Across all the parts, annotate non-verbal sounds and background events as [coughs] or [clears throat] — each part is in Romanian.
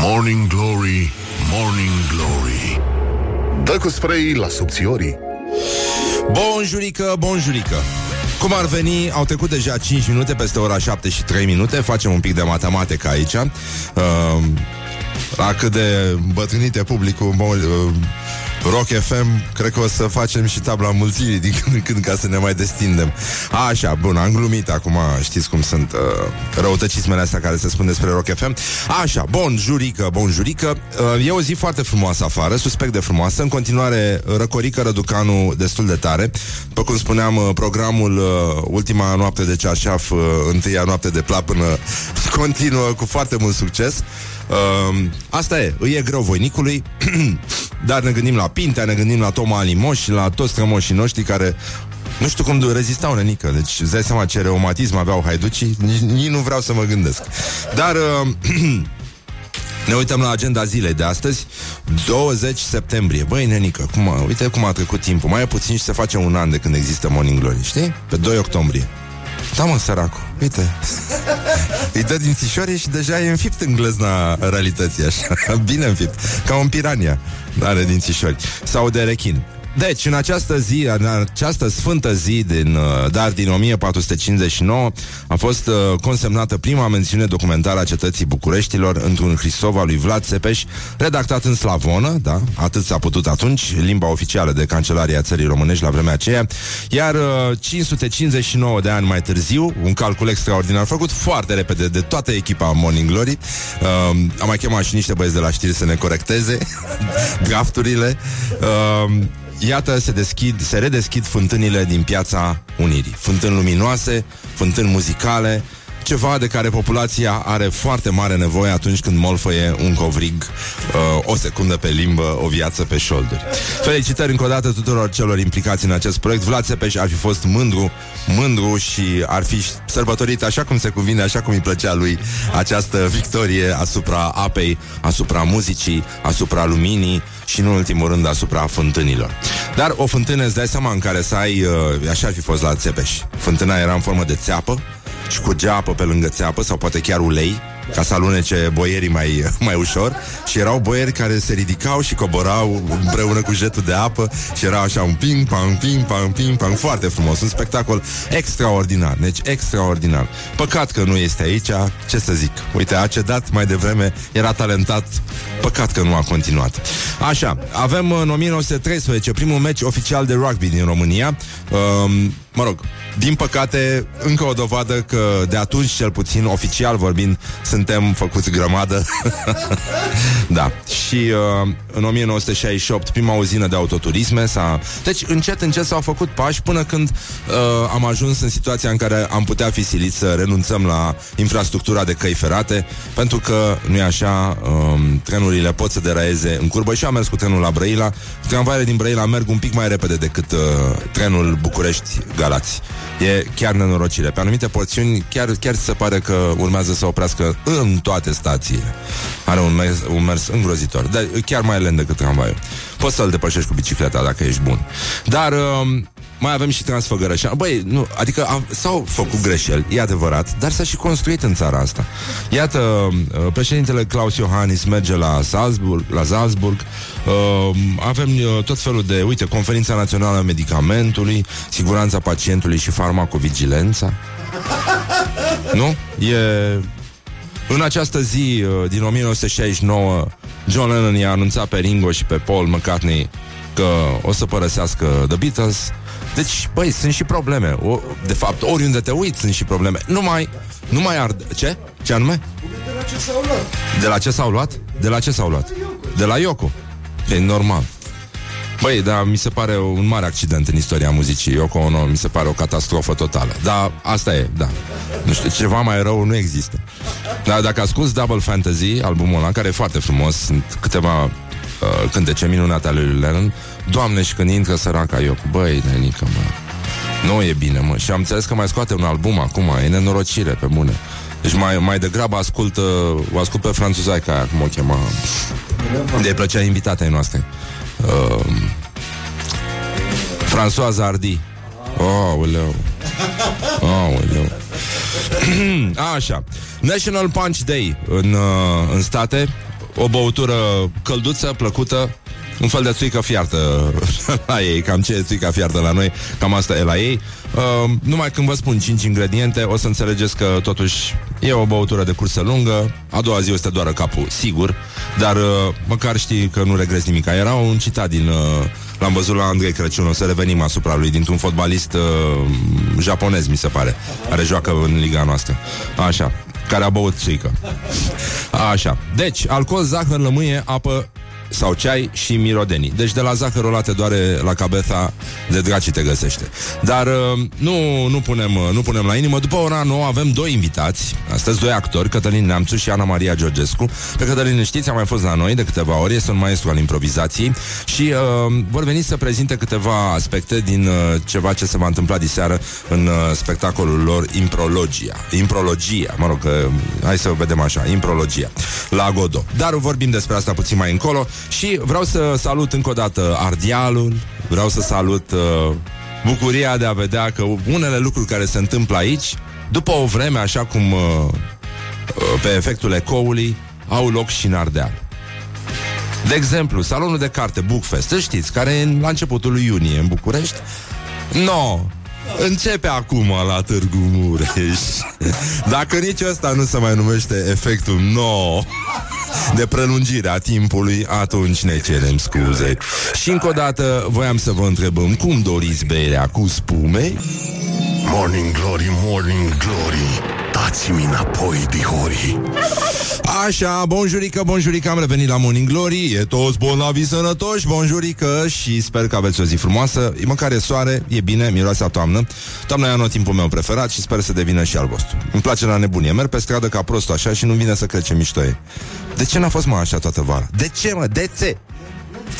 Morning Glory, Morning Glory. Dă cu spray la subțiorii. Bonjurică, bonjurică. Cum ar veni, au trecut deja 5 minute peste ora 7 și 3 minute. Facem un pic de matematică aici. Uh, La cât de bătrânite publicul uh, Rock FM, cred că o să facem și tabla mulțirii din când în când ca să ne mai destindem. Așa, bun, am glumit acum, știți cum sunt uh, răutăcismele astea care se spun despre Rock FM. Așa, bun, jurică, bun, jurică. Uh, e o zi foarte frumoasă afară, suspect de frumoasă. În continuare, răcorică Răducanu destul de tare. După cum spuneam, uh, programul uh, ultima noapte de cearșaf, uh, întâia noapte de plapână, [laughs] continuă cu foarte mult succes. Uh, asta e, îi e greu voinicului, [clears throat] dar ne gândim la Pintea, ne gândim la Toma Alimoș și la toți strămoșii noștri care nu știu cum rezistau nenică Deci îți dai seama ce reumatism aveau haiducii Nici, nici nu vreau să mă gândesc. Dar uh, [clears throat] Ne uităm la agenda zilei de astăzi 20 septembrie. Băi, nenică, cum a, uite cum a trecut timpul. Mai e puțin și se face un an de când există Morning Glory Știi? Pe 2 octombrie. Da, mă, săracul, uite. Îi dă din țișoare și deja e înfipt în glezna realității așa. Bine înfipt, ca un pirania Are din țișori Sau de rechin deci, în această zi, în această sfântă zi din, uh, dar din 1459, a fost uh, consemnată prima mențiune documentară a cetății Bucureștilor într-un Hrisov al lui Vlad Țepeș, redactat în slavonă, da, atât s-a putut atunci, limba oficială de cancelaria țării românești la vremea aceea, iar 559 uh, de ani mai târziu, un calcul extraordinar făcut foarte repede de toată echipa Morning Glory, uh, am mai chemat și niște băieți de la știri să ne corecteze [laughs] drafturile, uh, iată, se deschid, se redeschid fântânile din piața Unirii. Fântâni luminoase, fântâni muzicale, ceva de care populația are foarte mare nevoie atunci când molfăie un covrig uh, o secundă pe limbă, o viață pe șolduri. Felicitări încă o dată tuturor celor implicați în acest proiect. Vlad Țepeș ar fi fost mândru, mândru și ar fi sărbătorit așa cum se cuvine, așa cum îi plăcea lui această victorie asupra apei, asupra muzicii, asupra luminii și, în ultimul rând, asupra fântânilor. Dar o fântână, îți dai seama, în care să ai, uh, așa ar fi fost la Țepeș. Fântâna era în formă de țeapă, și cu geapă pe lângă țeapă sau poate chiar ulei ca să alunece boierii mai, [laughs] mai ușor. Și erau boieri care se ridicau și coborau împreună cu jetul de apă și era așa un ping-pong, ping-pong, ping-pong, foarte frumos, un spectacol extraordinar, deci extraordinar. Păcat că nu este aici, ce să zic, uite, a cedat mai devreme, era talentat, păcat că nu a continuat. Așa, avem în 1913 primul meci oficial de rugby din România, um, mă rog, din păcate, încă o dovadă că de atunci, cel puțin, oficial vorbind, suntem făcuți grămadă. [laughs] da. Și uh, în 1968, prima uzină de autoturisme s-a... Deci, încet, încet s-au făcut pași până când uh, am ajuns în situația în care am putea fi siliți să renunțăm la infrastructura de căi ferate, pentru că, nu e așa, uh, trenurile pot să deraieze în curbă și am mers cu trenul la Brăila. Tramvaiele din Brăila merg un pic mai repede decât uh, trenul București-Galați. E chiar nenorocire. Pe anumite porțiuni chiar, chiar se pare că urmează să oprească în toate stațiile. Are un mers, un mers îngrozitor, dar chiar mai lent decât tramvaiul. Poți să-l depășești cu bicicleta dacă ești bun. Dar uh, mai avem și Transfăgărășan. Băi, nu, adică am, s-au făcut greșeli, e adevărat, dar s-a și construit în țara asta. Iată, uh, președintele Claus Iohannis merge la Salzburg, la Salzburg. Uh, avem uh, tot felul de, uite, Conferința Națională a Medicamentului, siguranța pacientului și farmacovigilența. nu? E în această zi din 1969, John Lennon i-a anunțat pe Ringo și pe Paul McCartney că o să părăsească The Beatles deci, băi, sunt și probleme. O, de fapt, oriunde te uiți sunt și probleme. Nu mai, nu mai ard... Ce? Ce anume? De la ce s-au luat? De la ce s-au luat? De la ce s-au luat? De la Yoko. E normal. Băi, da, mi se pare un mare accident în istoria muzicii. Yoko Ono mi se pare o catastrofă totală. Da, asta e, da. Nu știu, ceva mai rău nu există. Dar dacă asculti Double Fantasy, albumul ăla, care e foarte frumos, sunt câteva uh, cântece minunate ale lui Lennon, Doamne, și când intră săraca eu, băi, nenică, mă. Nu e bine, mă. Și am înțeles că mai scoate un album acum, e nenorocire, pe bune. Deci mai, mai degrabă ascultă, o ascult pe franțuzaica aia, cum o chema. De plăcea invitatei noastre. Uh, Françoise Hardy. Oh, uleu. Oh, uleu. Așa. National Punch Day în, uh, în state o băutură călduță, plăcută, un fel de țuică fiartă [laughs] la ei, cam ce e țuica fiartă la noi, cam asta e la ei. Uh, numai când vă spun 5 ingrediente, o să înțelegeți că totuși e o băutură de cursă lungă, a doua zi o să te doară capul, sigur, dar uh, măcar știi că nu regrezi nimic. Era un citat din... Uh, L-am văzut la Andrei Crăciun, o să revenim asupra lui, dintr-un fotbalist uh, japonez, mi se pare, care joacă în liga noastră. Așa, care a băut țuică. Așa. Deci, alcool, zahăr, lămâie, apă sau ceai și mirodenii. Deci de la zahărul ăla te doare la cabeza de draci te găsește. Dar uh, nu, nu, punem, uh, nu punem la inimă. După ora nouă avem doi invitați, astăzi doi actori, Cătălin Neamțu și Ana Maria Georgescu. Pe Cătălin știți, a mai fost la noi de câteva ori, este un maestru al improvizației și uh, vor veni să prezinte câteva aspecte din uh, ceva ce se va întâmpla diseară în uh, spectacolul lor Imprologia. Imprologia, mă rog, uh, hai să vedem așa, Imprologia, la Godo. Dar vorbim despre asta puțin mai încolo. Și vreau să salut încă o dată Ardialul, vreau să salut uh, bucuria de a vedea că unele lucruri care se întâmplă aici, după o vreme, așa cum uh, uh pe efectul ecoului, au loc și în Ardeal. De exemplu, salonul de carte Bookfest, știți, care e la începutul lui iunie în București. No, Începe acum la Târgu Mureș Dacă nici ăsta nu se mai numește efectul no de prelungire a timpului, atunci ne cerem scuze. Și încă o dată voiam să vă întrebăm cum doriți berea cu spume? Morning Glory, Morning Glory Dați-mi înapoi, dihori. Așa, bonjurică, bonjurică, am revenit la Morning Glory. E toți bolnavi sănătoși, bonjurică Și sper că aveți o zi frumoasă. Măcar e soare, e bine, miroase a toamnă. Toamna e anul timpul meu preferat și sper să devină și al vostru Îmi place la nebunie, merg pe stradă ca prost așa Și nu vine să cred ce mișto e. De ce n-a fost mă așa toată vara? De ce mă, de ce?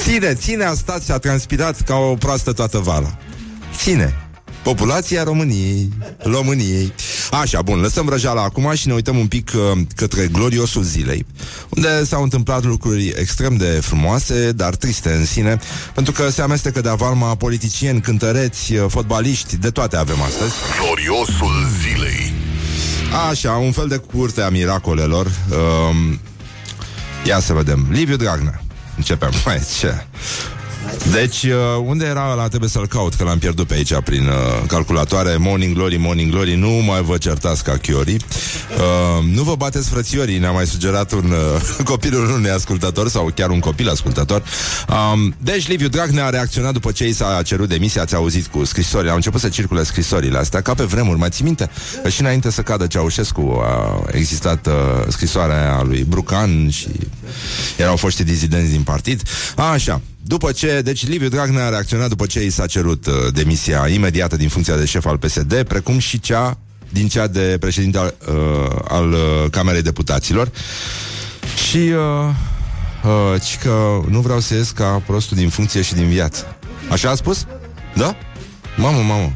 Ține, ține a stat și a transpirat ca o proastă toată vara. Ține Populația României, României. Așa, bun, lăsăm răjala acum și ne uităm un pic uh, către gloriosul zilei, unde s-au întâmplat lucruri extrem de frumoase, dar triste în sine, pentru că se amestecă de avalma politicieni, cântăreți, uh, fotbaliști, de toate avem astăzi. Gloriosul zilei. Așa, un fel de curte a miracolelor. Uh, ia să vedem. Liviu Dragnea. Începem. [laughs] Mai ce? Deci, uh, unde era ăla? Trebuie să-l caut, că l-am pierdut pe aici prin uh, calculatoare. Morning Glory, Morning Glory, nu mai vă certați ca Chiori. Uh, nu vă bateți frățiorii, ne-a mai sugerat un uh, [laughs] copilul unui ascultător sau chiar un copil ascultător. Um, deci, Liviu Dragnea a reacționat după ce i s-a cerut demisia, ați auzit cu scrisori. Au început să circule scrisorile astea, ca pe vremuri. Mai ții minte? Că și înainte să cadă Ceaușescu a existat uh, scrisoarea lui Brucan și erau foști dizidenți din partid. A, așa. După ce, deci Liviu Dragnea a reacționat după ce i s-a cerut uh, demisia imediată din funcția de șef al PSD, precum și cea din cea de președinte al, uh, al uh, Camerei Deputaților. Și uh, uh, că nu vreau să ies ca prostul din funcție și din viață. Așa a spus? Da? Mamă, mamă.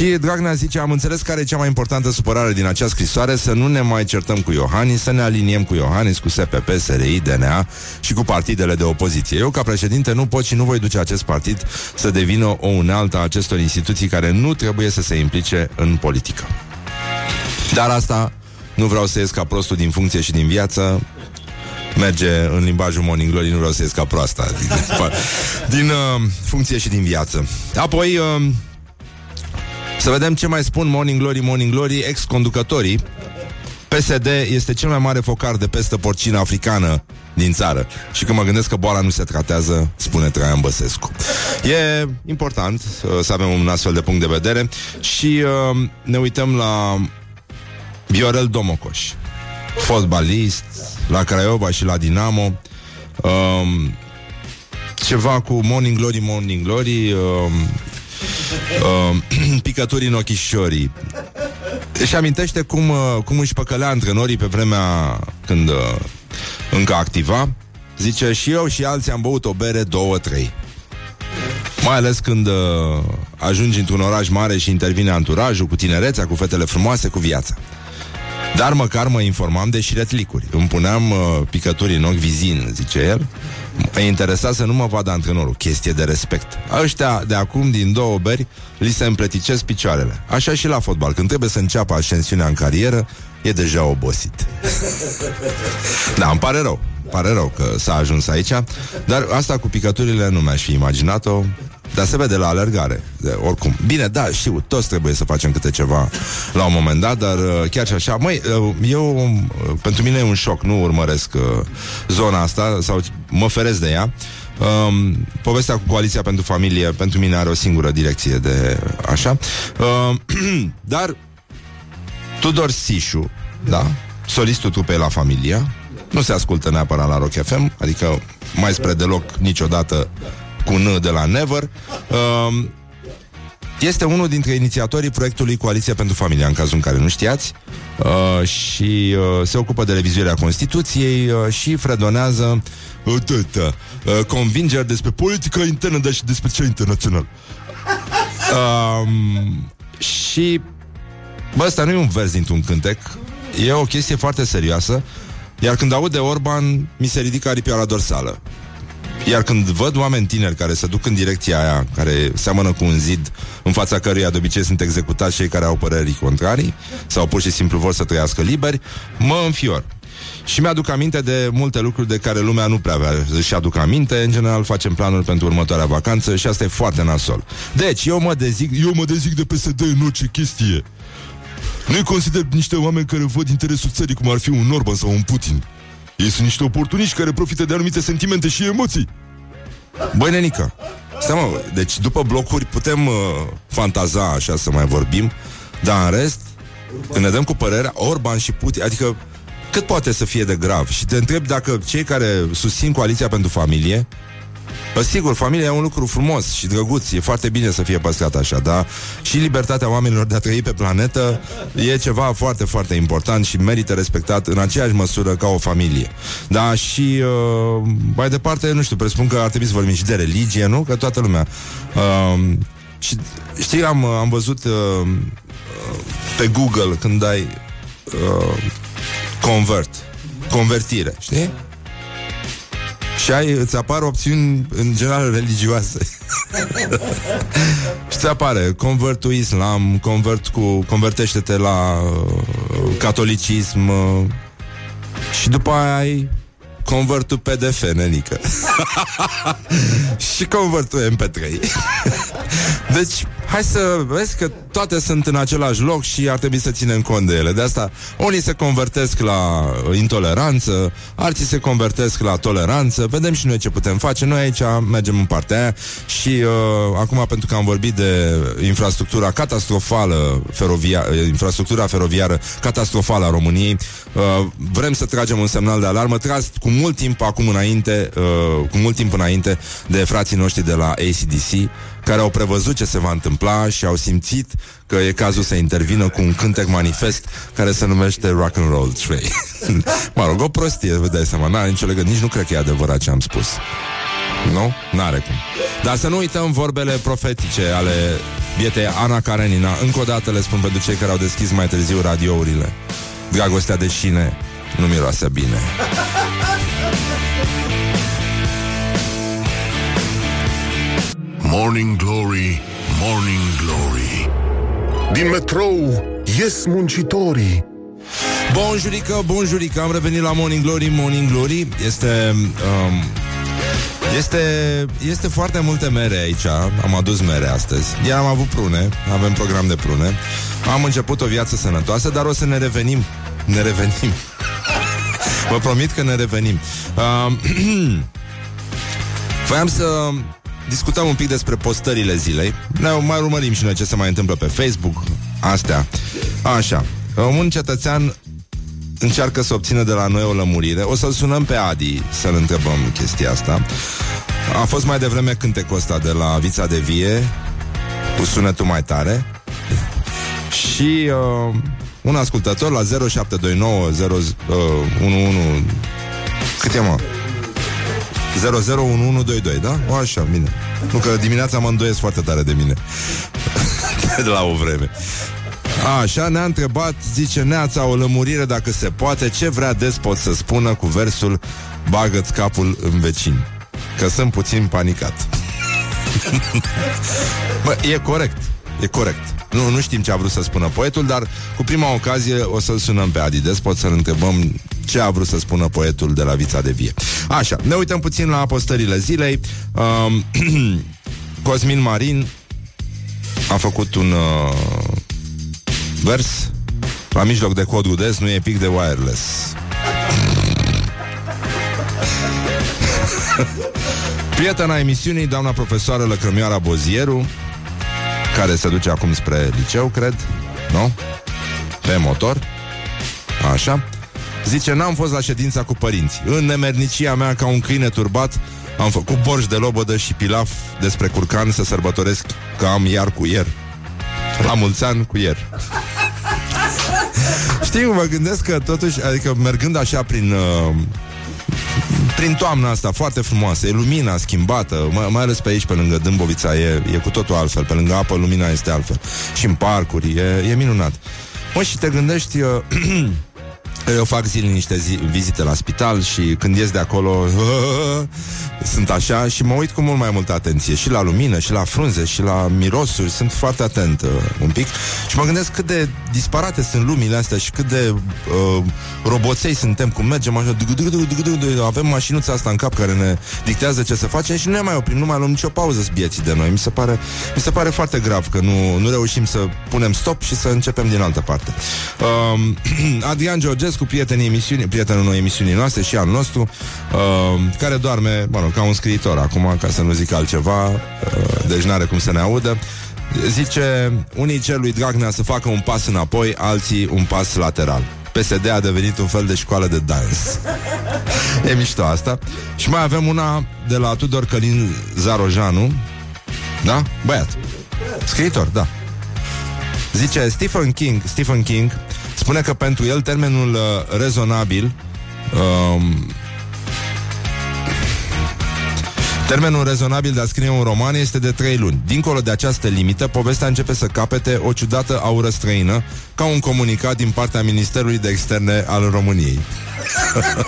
Și Dragnea zice, am înțeles care e cea mai importantă supărare din acea scrisoare, să nu ne mai certăm cu Iohannis, să ne aliniem cu Iohannis, cu SPP, SRI, DNA și cu partidele de opoziție. Eu, ca președinte, nu pot și nu voi duce acest partid să devină o unealtă a acestor instituții care nu trebuie să se implice în politică. Dar asta nu vreau să ies ca prostul din funcție și din viață, merge în limbajul Morning Glory, nu vreau să ies ca proasta din, [laughs] din uh, funcție și din viață. Apoi, uh, să vedem ce mai spun Morning Glory, Morning Glory, ex-conducătorii. PSD este cel mai mare focar de pestă porcină africană din țară. Și când mă gândesc că boala nu se tratează, spune Traian Băsescu. E important uh, să avem un astfel de punct de vedere și uh, ne uităm la Viorel Domocoș, fotbalist la Craiova și la Dinamo. Uh, ceva cu Morning Glory, Morning Glory, uh, uh, [clears throat] picături în ochișorii. Și amintește cum, uh, cum își păcălea antrenorii pe vremea când uh, încă activa. Zice, și eu și alții am băut o bere, două, trei. Mai ales când uh, ajungi într-un oraș mare și intervine anturajul cu tinerețea, cu fetele frumoase, cu viața. Dar măcar mă informam de șiretlicuri. Îmi puneam uh, picături în ochi vizin, zice el, E interesat să nu mă vadă antrenorul Chestie de respect Ăștia de acum din două beri Li se împleticesc picioarele Așa și la fotbal Când trebuie să înceapă ascensiunea în carieră e deja obosit. [laughs] da, îmi pare rău. Pare rău că s-a ajuns aici, dar asta cu picăturile nu mi-aș fi imaginat-o. Dar se vede la alergare, de, oricum. Bine, da, știu, toți trebuie să facem câte ceva la un moment dat, dar uh, chiar și așa, măi, uh, eu, uh, pentru mine e un șoc, nu urmăresc zona asta, sau mă feresc de ea. Um, povestea cu Coaliția pentru Familie pentru mine are o singură direcție de așa. Um, [clears throat] dar Tudor Sișu, da, solistul trupei la Familia, nu se ascultă neapărat la Rock FM, adică mai spre deloc niciodată cu N de la Never. Uh, este unul dintre inițiatorii proiectului Coaliția pentru Familia, în cazul în care nu știați, uh, și uh, se ocupă de revizuirea Constituției uh, și fredonează uh, uh, convingeri despre politica internă, dar și despre cea internațională. Uh, și bă, ăsta nu e un vers dintr-un cântec, e o chestie foarte serioasă, iar când aud de Orban, mi se ridică aripioara dorsală. Iar când văd oameni tineri care se duc în direcția aia, care seamănă cu un zid, în fața căruia de obicei sunt executați cei care au păreri contrarii, sau pur și simplu vor să trăiască liberi, mă înfior. Și mi-aduc aminte de multe lucruri de care lumea nu prea avea și aduc aminte. În general facem planuri pentru următoarea vacanță și asta e foarte nasol. Deci, eu mă dezic, eu mă dezic de PSD în orice chestie. Nu-i consider niște oameni care văd interesul țării cum ar fi un Orban sau un Putin. Ei sunt niște oportuniști care profită de anumite sentimente și emoții. Băi, nenică, stai mă, deci după blocuri putem uh, fantaza așa să mai vorbim, dar în rest, când ne dăm cu părerea, Orban și Putin, adică cât poate să fie de grav? Și te întreb dacă cei care susțin coaliția pentru familie Bă, sigur, familia e un lucru frumos și drăguț, e foarte bine să fie păstrat așa, dar și libertatea oamenilor de a trăi pe planetă e ceva foarte, foarte important și merită respectat în aceeași măsură ca o familie. Da, și uh, mai departe, nu știu, presupun că ar trebui să vorbim și de religie, nu? Că toată lumea. Uh, și știi, am, am văzut uh, pe Google când ai uh, convert, convertire, știi? Și ai, îți apar opțiuni în general religioase. [laughs] și ți apare convert to islam, convert cu, convertește-te la uh, catolicism uh, și după aia ai convertul PDF, nenică. [laughs] și convertul MP3. [laughs] deci, hai să vezi că toate sunt în același loc și ar trebui să ținem cont de ele. De asta, unii se convertesc la intoleranță, alții se convertesc la toleranță. Vedem și noi ce putem face. Noi aici mergem în partea aia și uh, acum, pentru că am vorbit de infrastructura catastrofală, ferovia, infrastructura feroviară catastrofală a României, uh, vrem să tragem un semnal de alarmă tras cu mult timp acum înainte, uh, cu mult timp înainte de frații noștri de la ACDC, care au prevăzut ce se va întâmpla și au simțit că e cazul să intervină cu un cântec manifest care se numește Rock and Roll 3. [laughs] mă rog, o prostie, vă dați seama, n-are nicio legătură, nici nu cred că e adevărat ce am spus. Nu? N-are cum. Dar să nu uităm vorbele profetice ale bietei Ana Karenina. Încă o dată le spun pentru cei care au deschis mai târziu radiourile. Dragostea de șine nu miroase bine. Morning Glory, Morning Glory. Din metrou ies muncitorii. Bonjurică, bonjurică, am revenit la Morning Glory, Morning Glory. Este... Um, este, este foarte multe mere aici. Am adus mere astăzi. Iar am avut prune, avem program de prune. Am început o viață sănătoasă Dar o să ne revenim. Ne revenim. [laughs] Vă promit că ne revenim. Uh, [clears throat] Voiam să discutăm un pic despre postările zilei. Ne mai urmărim și noi ce se mai întâmplă pe Facebook. Astea. Așa. Un cetățean încearcă să obțină de la noi o lămurire. O să-l sunăm pe Adi să-l întrebăm chestia asta. A fost mai devreme cântecul ăsta de la Vița de Vie cu sunetul mai tare. Și uh, un ascultător la 0729 0, uh, 11 cât e mă? 001122, da? O, așa, bine. Nu că dimineața mă îndoiesc foarte tare de mine. [laughs] de la o vreme. Așa, ne-a întrebat, zice Neața, o lămurire dacă se poate, ce vrea despot să spună cu versul Bagă-ți capul în vecin. Că sunt puțin panicat. [laughs] Bă, e corect. E corect. Nu, nu știm ce a vrut să spună poetul, dar cu prima ocazie o să-l sunăm pe Adi Despot să-l întrebăm ce a vrut să spună poetul de la Vița de Vie. Așa, ne uităm puțin la apostările zilei. Um, [clears throat] Cosmin Marin a făcut un uh, vers la mijloc de cod UDES, nu e pic de wireless. [laughs] Prietena emisiunii, doamna profesoară Lăcrămioara Bozieru, care se duce acum spre liceu, cred, nu? Pe motor. Așa. Zice, n-am fost la ședința cu părinții. În nemernicia mea, ca un câine turbat, am făcut borș de lobodă și pilaf despre curcan să sărbătoresc că am iar cu ier. La mulți ani cu ier. Știu, mă gândesc că totuși, adică mergând așa prin... Uh, prin toamna asta foarte frumoasă, e lumina schimbată, mai, mai ales pe aici, pe lângă Dâmbovița, e, e cu totul altfel, pe lângă apă lumina este altfel. Și în parcuri, e, e minunat. Mă, și te gândești, uh, [clears throat] Eu fac zilnic niște zi, vizite la spital și când ies de acolo [laughs] sunt așa și mă uit cu mult mai multă atenție și la lumină, și la frunze, și la mirosuri. Sunt foarte atent uh, un pic și mă gândesc cât de disparate sunt lumile astea și cât de uh, roboței suntem, cum mergem așa, avem mașinuța asta în cap care ne dictează ce să facem și nu ne mai oprim, nu mai luăm nicio pauză bieții de noi. Mi se pare, mi se pare foarte grav că nu, nu reușim să punem stop și să începem din altă parte. Uh, [clears throat] Adrian Georgescu cu prietenii emisiunii, prietenul noi emisiunii noastre și al nostru, uh, care doarme, mă rog, ca un scriitor acum, ca să nu zic altceva, uh, deci n-are cum să ne audă. Zice, unii cer lui Dragnea să facă un pas înapoi, alții un pas lateral. PSD a devenit un fel de școală de dans. [laughs] e mișto asta. Și mai avem una de la Tudor Călin Zarojanu. Da? Băiat. Scriitor, da. Zice Stephen King, Stephen King Spune că pentru el termenul uh, rezonabil um, Termenul rezonabil de a scrie un roman este de trei luni. Dincolo de această limită, povestea începe să capete o ciudată aură străină, ca un comunicat din partea Ministerului de Externe al României.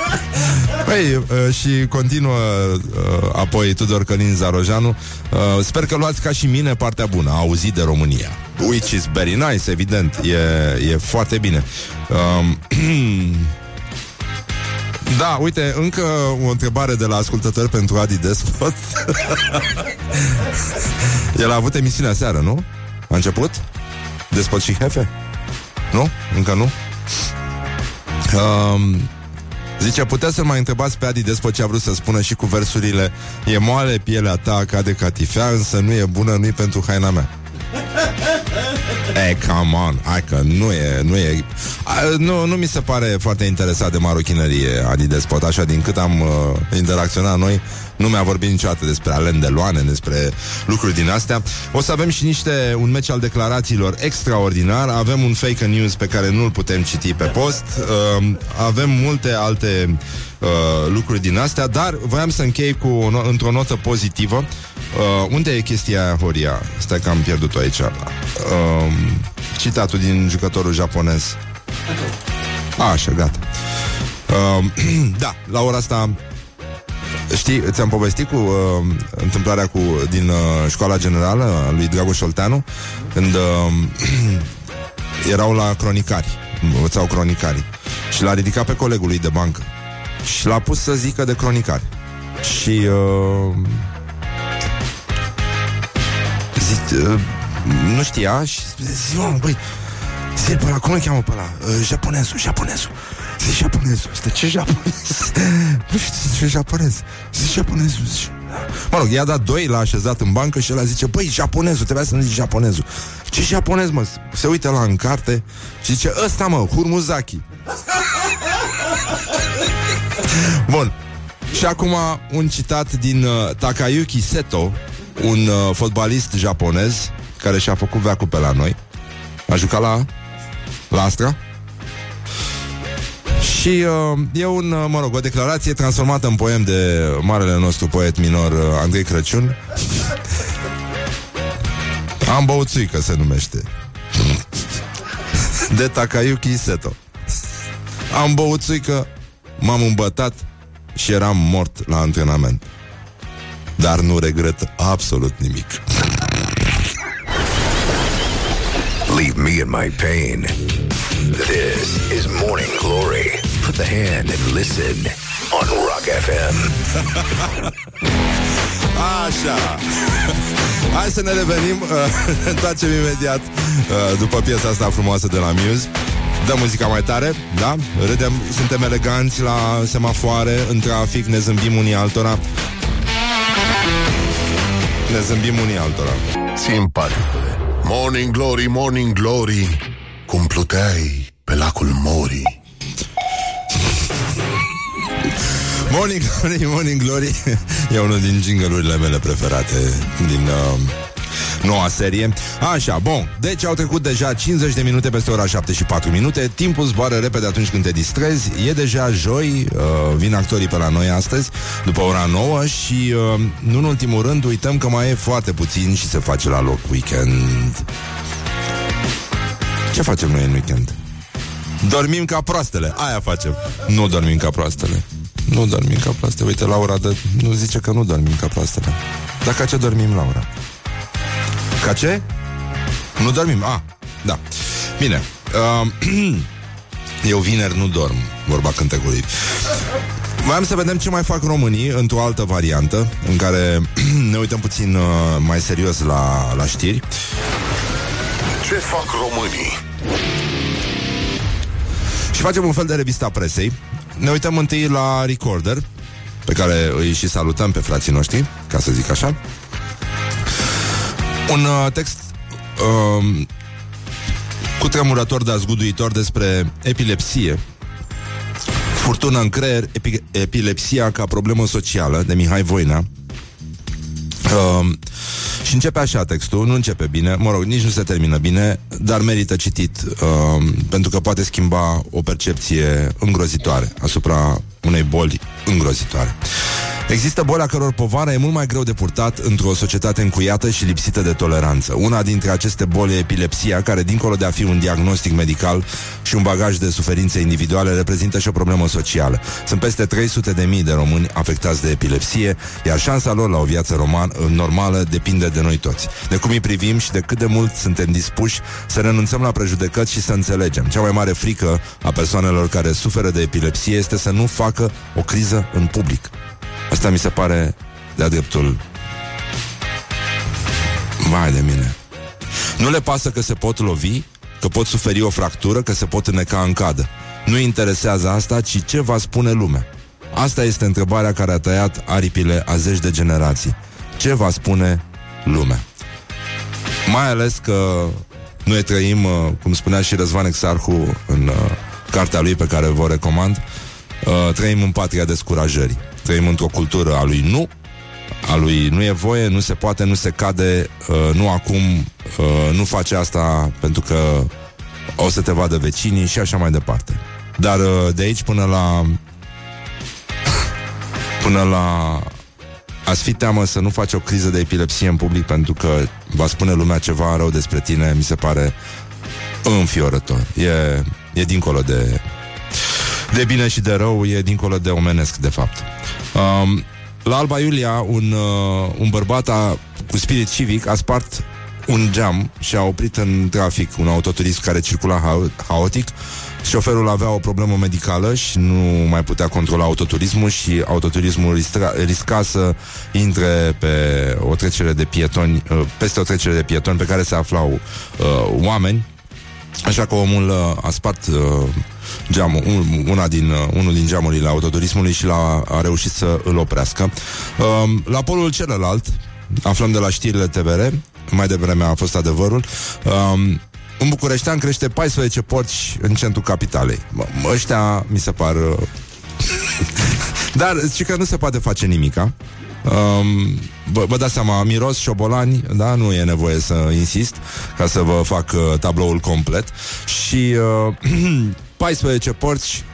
[laughs] Păi, uh, și continuă uh, apoi Tudor Călin Zarojanu uh, Sper că luați ca și mine partea bună Auzit de România Which is very nice, evident E, e foarte bine um, [clears throat] Da, uite, încă o întrebare de la ascultători pentru Adi Despot [laughs] El a avut emisiunea seară, nu? A început? Despot și Hefe? Nu? Încă nu? Um, Zice, puteți să mai întrebați pe Adi despre ce a vrut să spună și cu versurile E moale pielea ta, cade catifea, însă nu e bună, nu-i pentru haina mea. E, come on, hai că nu e, nu e a, nu, nu mi se pare foarte interesat de marochinărie Adi Despot, așa din cât am uh, interacționat noi nu mi-a vorbit niciodată despre Alen de Loane, despre lucruri din astea. O să avem și niște, un meci al declarațiilor extraordinar. Avem un fake news pe care nu-l putem citi pe post. Uh, avem multe alte uh, lucruri din astea, dar voiam să închei cu o, într-o notă pozitivă. Uh, unde e chestia aia, Horia? Stai că am pierdut-o aici. Uh, citatul din jucătorul japonez. așa, gata. Uh, [clears throat] da, la ora asta Știi, ți-am povestit cu uh, întâmplarea cu din uh, școala generală lui Dragoș Olteanu când uh, [clears throat] erau la cronicari, învățau cronicari și l-a ridicat pe colegul lui de bancă și l-a pus să zică de cronicari. Și uh, zic, uh, nu știa și zic, băi, zi pe ăla, cum îl cheamă pe ăla? Uh, japonezul, japonezul. Zici japonezul ăsta, ce japonez? Nu știu ce japonez. Zici japonezul, zici. Mă rog, i-a dat doi, l-a așezat în bancă și el zice, băi, japonezul, trebuia să nu zici japonezul. Ce japonez, mă? Se uită la în carte și zice, ăsta, mă, Hurmuzaki. Bun. Și acum un citat din uh, Takayuki Seto, un uh, fotbalist japonez care și-a făcut veacul pe la noi. A jucat la, la Astra? Și uh, e un, uh, mă rog, o declarație transformată în poem de marele nostru poet minor uh, Andrei Crăciun. Am băut țuică se numește. de Takayuki Seto. Am băut țuică, m-am îmbătat și eram mort la antrenament. Dar nu regret absolut nimic. Leave me in my pain. This is Morning Glory. Put the hand and listen on Rock FM. [laughs] Așa Hai să ne revenim uh, [laughs] Ne întoarcem imediat uh, După piesa asta frumoasă de la Muse Dă muzica mai tare, da? Râdem, suntem eleganți la semafoare În trafic, ne zâmbim unii altora Ne zâmbim unii altora Simpaticule. Morning Glory, Morning Glory. Cum pluteai pe lacul Mori. Morning Glory, Morning Glory. E unul din jingle mele preferate Din uh, noua serie. Așa, bun, deci au trecut deja 50 de minute peste ora 7 și 4 minute. Timpul zboară repede atunci când te distrezi. E deja joi, uh, vin actorii pe la noi astăzi După ora 9 Și uh, nu în ultimul rând Uităm că mai e foarte puțin și se face la loc weekend. Ce facem noi în weekend? Dormim ca proastele, aia facem. Nu dormim ca proastele nu dormim ca proaste. Uite, Laura de, nu zice că nu dormim ca proastele. Dar ca ce dormim, Laura? Ca ce? Nu dormim? Ah, da. Bine. Uh, [clears throat] eu vineri nu dorm, vorba cântecului. Voiam să vedem ce mai fac românii într-o altă variantă, în care [clears throat] ne uităm puțin uh, mai serios la, la știri. Ce fac românii? Și facem un fel de revista presei ne uităm întâi la Recorder, pe care îi și salutăm pe frații noștri, ca să zic așa. Un uh, text uh, cu tremurător, dar zguduitor despre epilepsie. Furtună în creier, epi- epilepsia ca problemă socială, de Mihai Voina. Uh, și începe așa textul, nu începe bine, mă rog, nici nu se termină bine, dar merită citit, uh, pentru că poate schimba o percepție îngrozitoare asupra unei boli îngrozitoare. Există boli a căror povară e mult mai greu de purtat într-o societate încuiată și lipsită de toleranță. Una dintre aceste boli e epilepsia, care, dincolo de a fi un diagnostic medical și un bagaj de suferințe individuale, reprezintă și o problemă socială. Sunt peste 300 de mii de români afectați de epilepsie, iar șansa lor la o viață roman, normală depinde de noi toți. De cum îi privim și de cât de mult suntem dispuși să renunțăm la prejudecăți și să înțelegem. Cea mai mare frică a persoanelor care suferă de epilepsie este să nu facă o criză în public. Asta mi se pare de-a dreptul. Vai de mine. Nu le pasă că se pot lovi Că pot suferi o fractură Că se pot înneca în cadă. Nu interesează asta, ci ce va spune lumea. Asta este întrebarea care a tăiat aripile a zeci de generații. Ce va spune lumea? Mai ales că noi trăim, uh, cum spunea și Răzvan Exarhu În uh, cartea lui pe care vă recomand uh, Trăim în patria descurajării Trăim într-o cultură a lui nu, a lui nu e voie, nu se poate, nu se cade, uh, nu acum, uh, nu face asta pentru că o să te vadă vecinii și așa mai departe. Dar uh, de aici până la până la ați fi teamă să nu faci o criză de epilepsie în public pentru că va spune lumea ceva rău despre tine, mi se pare înfiorător. E, e dincolo de de bine și de rău, e dincolo de omenesc, de fapt. Um, la Alba Iulia, un, uh, un bărbat a, cu spirit civic a spart un geam și a oprit în trafic un autoturism care circula ha- haotic. Șoferul avea o problemă medicală și nu mai putea controla autoturismul și autoturismul risca, risca să intre pe o trecere de pietoni, uh, peste o trecere de pietoni pe care se aflau uh, oameni. Așa că omul uh, a spart uh, geamul, un, una din, uh, unul din geamurile autoturismului și l-a, a reușit să îl oprească. Uh, la polul celălalt, aflăm de la știrile TVR, mai devreme a fost adevărul, uh, în Bucureștean crește 14 porci în centrul capitalei. Mă, ăștia mi se par... Uh... [laughs] Dar și că nu se poate face nimica. Um, vă, vă dați seama, miros șobolani, da, nu e nevoie să insist ca să vă fac uh, tabloul complet. Și uh, [clears throat] 14 porți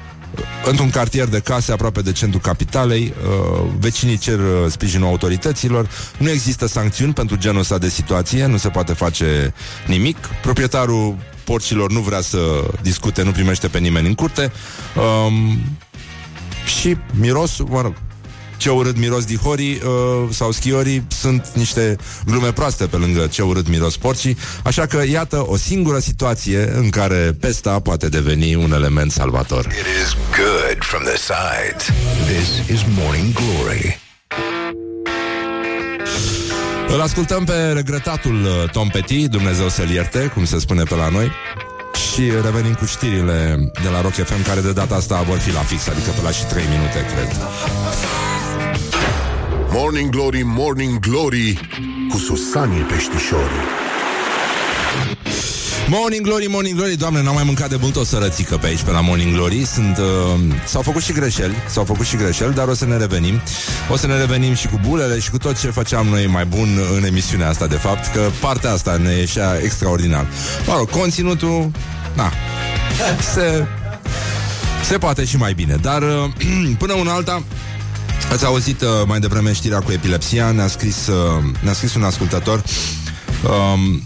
într-un cartier de case aproape de centrul capitalei, uh, vecinii cer uh, sprijinul autorităților, nu există sancțiuni pentru genul ăsta de situație, nu se poate face nimic, proprietarul porcilor nu vrea să discute, nu primește pe nimeni în curte. Um, și mirosul, mă rog, ce urât miros dihorii uh, sau schiorii sunt niște glume proaste pe lângă ce urât miros porcii, așa că iată o singură situație în care pesta poate deveni un element salvator. It is good from the sides. This is Morning Glory. Îl ascultăm pe regretatul uh, Tom Petty, Dumnezeu să-l ierte, cum se spune pe la noi. Și revenim cu știrile de la Rock FM, care de data asta vor fi la fix, adică pe la și 3 minute, cred. Morning Glory, Morning Glory Cu Susanii Peștișorii Morning Glory, Morning Glory Doamne, n-am mai mâncat de mult o sărățică pe aici Pe la Morning Glory. Sunt, uh, S-au făcut și greșeli S-au făcut și greșeli, dar o să ne revenim. O să ne revenim și cu bulele Și cu tot ce făceam noi mai bun în emisiunea asta De fapt, că partea asta ne ieșea extraordinar. Mă rog, conținutul Na, se, se poate și mai bine Dar uh, [clears throat] până una alta Ați auzit uh, mai devreme știrea cu epilepsia Ne-a scris, uh, ne-a scris un ascultător. Um,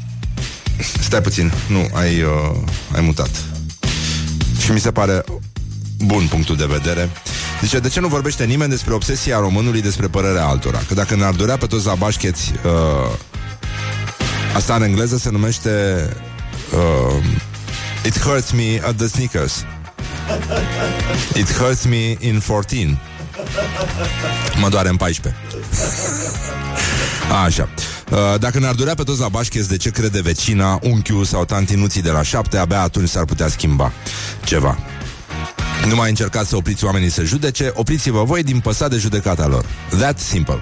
Stai puțin, nu, ai, uh, ai mutat. Și mi se pare bun punctul de vedere. Zice, de ce nu vorbește nimeni despre obsesia românului despre părerea altora? Că dacă ne-ar durea pe toți la bașcheți uh, Asta în engleză se numește uh, It hurts me at the sneakers. It hurts me in 14 Mă doare în 14 Așa Uh, Dacă ne-ar durea pe toți la bașcheți de ce crede vecina, unchiul sau tantinuții de la șapte, abia atunci s-ar putea schimba ceva. Nu mai încercați să opriți oamenii să judece, opriți-vă voi din păsa de judecata lor. That simple.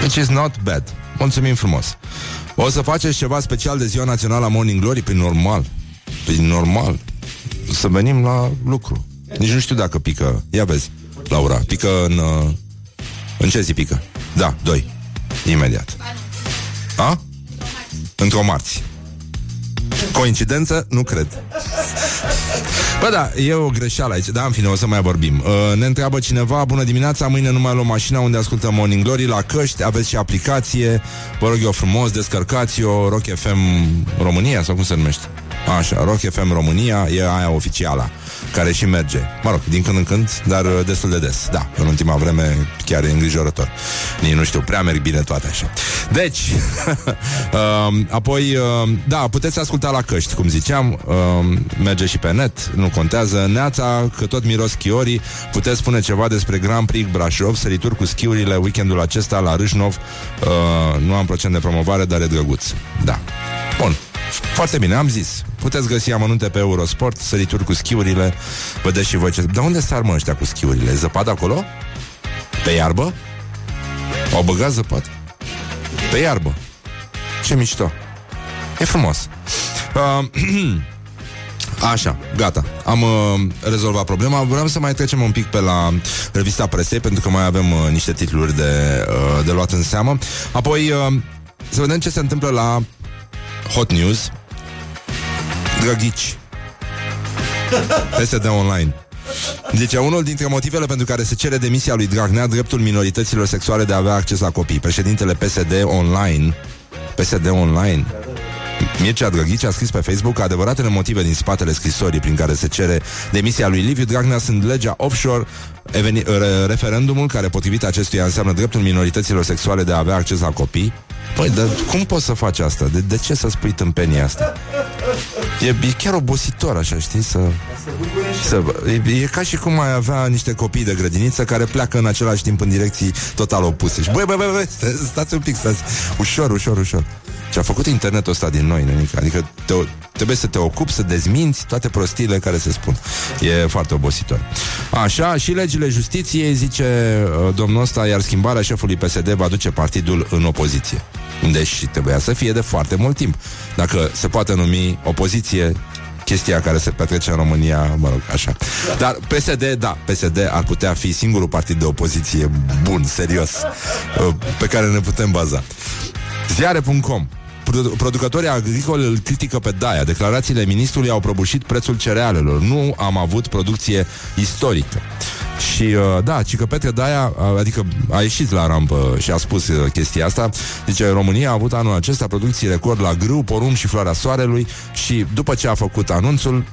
Which is not bad. Mulțumim frumos. O să faceți ceva special de ziua națională a Morning Glory? Prin normal. Prin normal. Să venim la lucru. Nici nu știu dacă pică. Ia vezi, Laura. Pică în... uh, În ce zi pică? Da, doi. Imediat. A? Într-o marți. Coincidență? Nu cred. Bă, da, e o greșeală aici. Da, în fine, o să mai vorbim. Uh, ne întreabă cineva, bună dimineața, mâine nu mai luăm mașina unde ascultăm Morning Glory la căști, aveți și aplicație. Vă rog eu frumos, descărcați-o, Rock FM România, sau cum se numește? Așa, Rock FM România, e aia oficiala, care și merge. Mă rog, din când în când, dar uh, destul de des. Da, în ultima vreme chiar e îngrijorător. Nici nu știu, prea merg bine toate așa. Deci, uh, [laughs] apoi, uh, da, puteți asculta la căști, cum ziceam, uh, merge și pe net, nu contează. Neața, că tot miros schiorii, puteți spune ceva despre Grand Prix Brașov, sărituri cu schiurile weekendul acesta la Râșnov. Uh, nu am procent de promovare, dar e drăguț. Da. Bun. Foarte bine, am zis. Puteți găsi amănunte pe Eurosport, sărituri cu schiurile. Vedeți și voi ce... Dar unde sar mă ăștia cu schiurile? E zăpadă acolo? Pe iarbă? Au băgat zăpadă? Pe iarbă. Ce mișto. E frumos. Uh, [clears throat] Așa, gata. Am uh, rezolvat problema. Vreau să mai trecem un pic pe la revista presei, pentru că mai avem uh, niște titluri de, uh, de luat în seamă. Apoi, uh, să vedem ce se întâmplă la Hot News. Drăghici. PSD Online. Deci unul dintre motivele pentru care se cere demisia lui Dragnea dreptul minorităților sexuale de a avea acces la copii. Președintele PSD Online PSD Online Mircea Drăghici a scris pe Facebook că adevăratele motive din spatele scrisorii prin care se cere demisia lui Liviu Dragnea sunt legea offshore, eveni- re- referendumul care potrivit acestuia înseamnă dreptul minorităților sexuale de a avea acces la copii. Păi, dar cum poți să faci asta? De, de ce să spui tâmpenia asta? E, e chiar obositor, așa, știi, să... să e, e ca și cum ai avea niște copii de grădiniță care pleacă în același timp în direcții total opuse. Și băi, băi, băi, băi sta- stați un pic, stați. Ușor, ușor, ușor. Ce a făcut internetul ăsta din noi, nenic. Adică te, trebuie să te ocupi, să dezminți toate prostiile care se spun. E foarte obositor. Așa, și legile justiției, zice uh, domnul ăsta, iar schimbarea șefului PSD va duce partidul în opoziție. Deși trebuia să fie de foarte mult timp. Dacă se poate numi opoziție chestia care se petrece în România, mă rog, așa. Dar PSD, da, PSD ar putea fi singurul partid de opoziție bun, serios, uh, pe care ne putem baza. Ziare.com Produ- Producătorii agricoli îl critică pe Daia. Declarațiile ministrului au prăbușit prețul cerealelor. Nu am avut producție istorică. Și uh, da, ci că Petre Daia, uh, adică a ieșit la rampă și a spus uh, chestia asta. Zice, România a avut anul acesta producții record la grâu, porumb și floarea soarelui și după ce a făcut anunțul,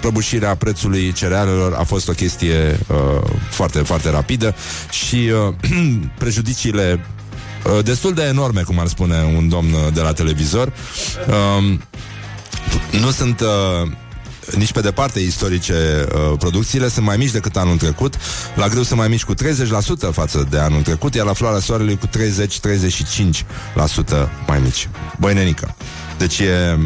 prăbușirea prețului cerealelor a fost o chestie uh, foarte, foarte rapidă și uh, [clears throat] prejudiciile uh, destul de enorme, cum ar spune un domn de la televizor, uh, nu sunt... Uh, nici pe departe istorice uh, producțiile sunt mai mici decât anul trecut. La grâu sunt mai mici cu 30% față de anul trecut, iar la floarea soarelui cu 30-35% mai mici. Băi, nenică. Deci e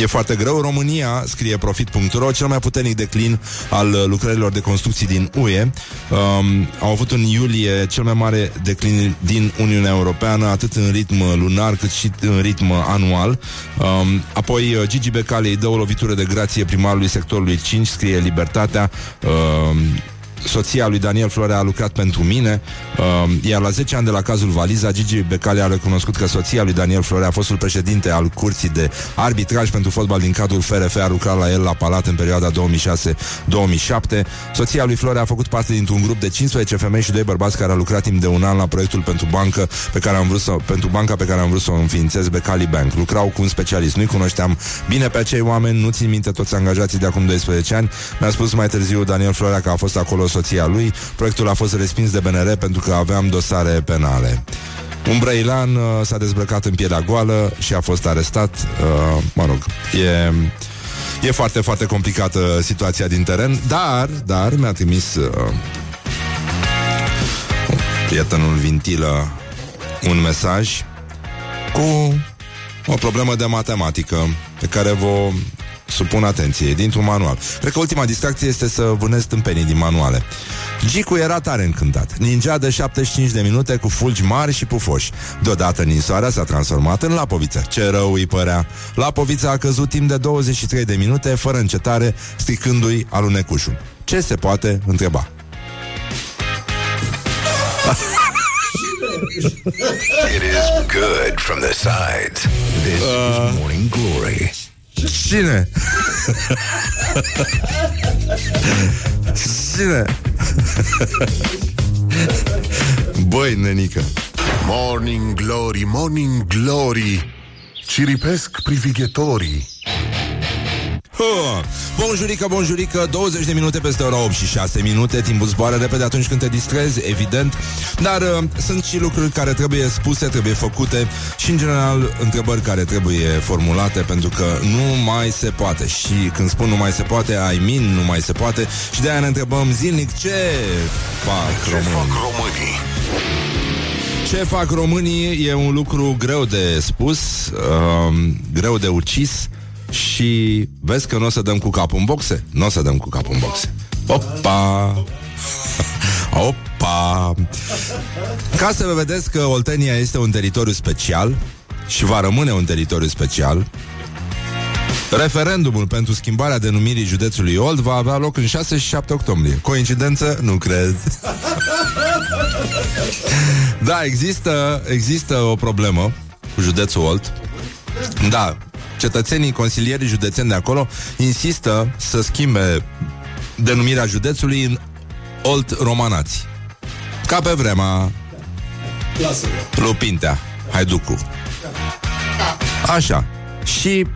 E foarte greu. România, scrie profit.ro, cel mai puternic declin al lucrărilor de construcții din UE. Um, au avut în iulie cel mai mare declin din Uniunea Europeană, atât în ritm lunar cât și în ritm anual. Um, apoi Gigi Becali dă o lovitură de grație primarului sectorului 5, scrie Libertatea. Um, soția lui Daniel Florea a lucrat pentru mine, uh, iar la 10 ani de la cazul Valiza, Gigi Becali a recunoscut că soția lui Daniel Florea, fostul președinte al curții de arbitraj pentru fotbal din cadrul FRF, a lucrat la el la palat în perioada 2006-2007. Soția lui Florea a făcut parte dintr-un grup de 15 femei și doi bărbați care a lucrat timp de un an la proiectul pentru bancă pe care am vrut să, pentru banca pe care am vrut să o înființez, Becali Bank. Lucrau cu un specialist. Nu-i cunoșteam bine pe acei oameni, nu țin minte toți angajații de acum 12 ani. Mi-a spus mai târziu Daniel Florea că a fost acolo soția lui. Proiectul a fost respins de BNR pentru că aveam dosare penale. Un brăilan uh, s-a dezbrăcat în pielea goală și a fost arestat. Uh, mă rog, e... E foarte, foarte complicată situația din teren, dar, dar mi-a trimis uh, prietenul Vintilă un mesaj cu o problemă de matematică pe care vă supun atenție, dintr-un manual. Cred că ultima distracție este să vânezi tâmpenii din manuale. Gicu era tare încântat. Ninja de 75 de minute cu fulgi mari și pufoși. Deodată ninsoarea s-a transformat în lapoviță. Ce rău îi părea. Lapovița a căzut timp de 23 de minute, fără încetare, stricându-i alunecușul. Ce se poate întreba? It is good from the sides. This uh. is Morning Glory. Cine? Cine? Băi, nenică Morning Glory, Morning Glory Ciripesc privighetorii Bonjurică, bonjurică 20 de minute peste ora 8 și 6 minute Timpul zboară repede atunci când te distrezi Evident. Dar uh, sunt și lucruri care trebuie spuse, trebuie făcute Și în general întrebări care trebuie formulate Pentru că nu mai se poate. Și când spun nu mai se poate I mean nu mai se poate. Și de aia ne întrebăm zilnic Ce fac Ce românii? fac românii? Ce fac românii e un lucru greu de spus uh, Greu de ucis și vezi că nu o să dăm cu capul în boxe? Nu o să dăm cu capul în boxe. Opa! [laughs] Opa! Ca să vă vedeți că Oltenia este un teritoriu special și va rămâne un teritoriu special, Referendumul pentru schimbarea denumirii județului Old va avea loc în 6 și 7 octombrie. Coincidență? Nu cred. [laughs] da, există, există o problemă cu județul Olt. Da, cetățenii, consilierii județeni de acolo insistă să schimbe denumirea județului în Olt Romanați. Ca pe vremea Lupintea, Haiducu. Așa. Și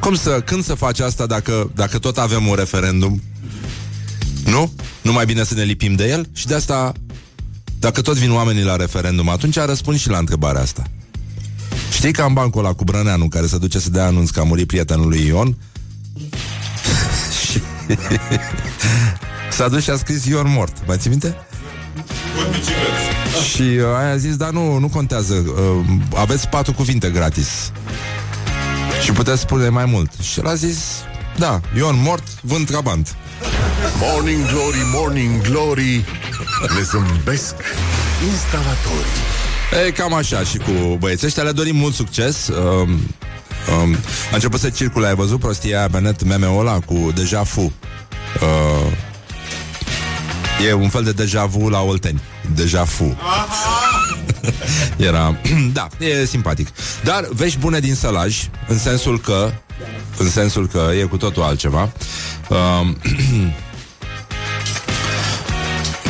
cum să, când să faci asta dacă, dacă tot avem un referendum? Nu? Nu mai bine să ne lipim de el? Și de asta, dacă tot vin oamenii la referendum, atunci răspund și la întrebarea asta. Știi că am bancul ăla cu Brăneanu care se duce să dea anunț că a murit prietenul lui Ion? și... [laughs] S-a dus și a scris Ion mort. Mai ții minte? și uh, aia a zis, dar nu, nu contează. Uh, aveți patru cuvinte gratis. Și puteți spune mai mult. Și el a zis, da, Ion mort, vând trabant. Morning Glory, Morning Glory Ne zâmbesc instalatorii E, cam așa și cu băieții ăștia le dorim mult succes. Um, um, a început să circule, ai văzut prostia aia pe net, meme-ul ăla cu deja fu. Uh, e un fel de deja vu la Olteni. Deja fu. [laughs] Era... [clears throat] da, e simpatic. Dar vești bune din sălaj, în sensul că în sensul că e cu totul altceva. Uh, [clears throat]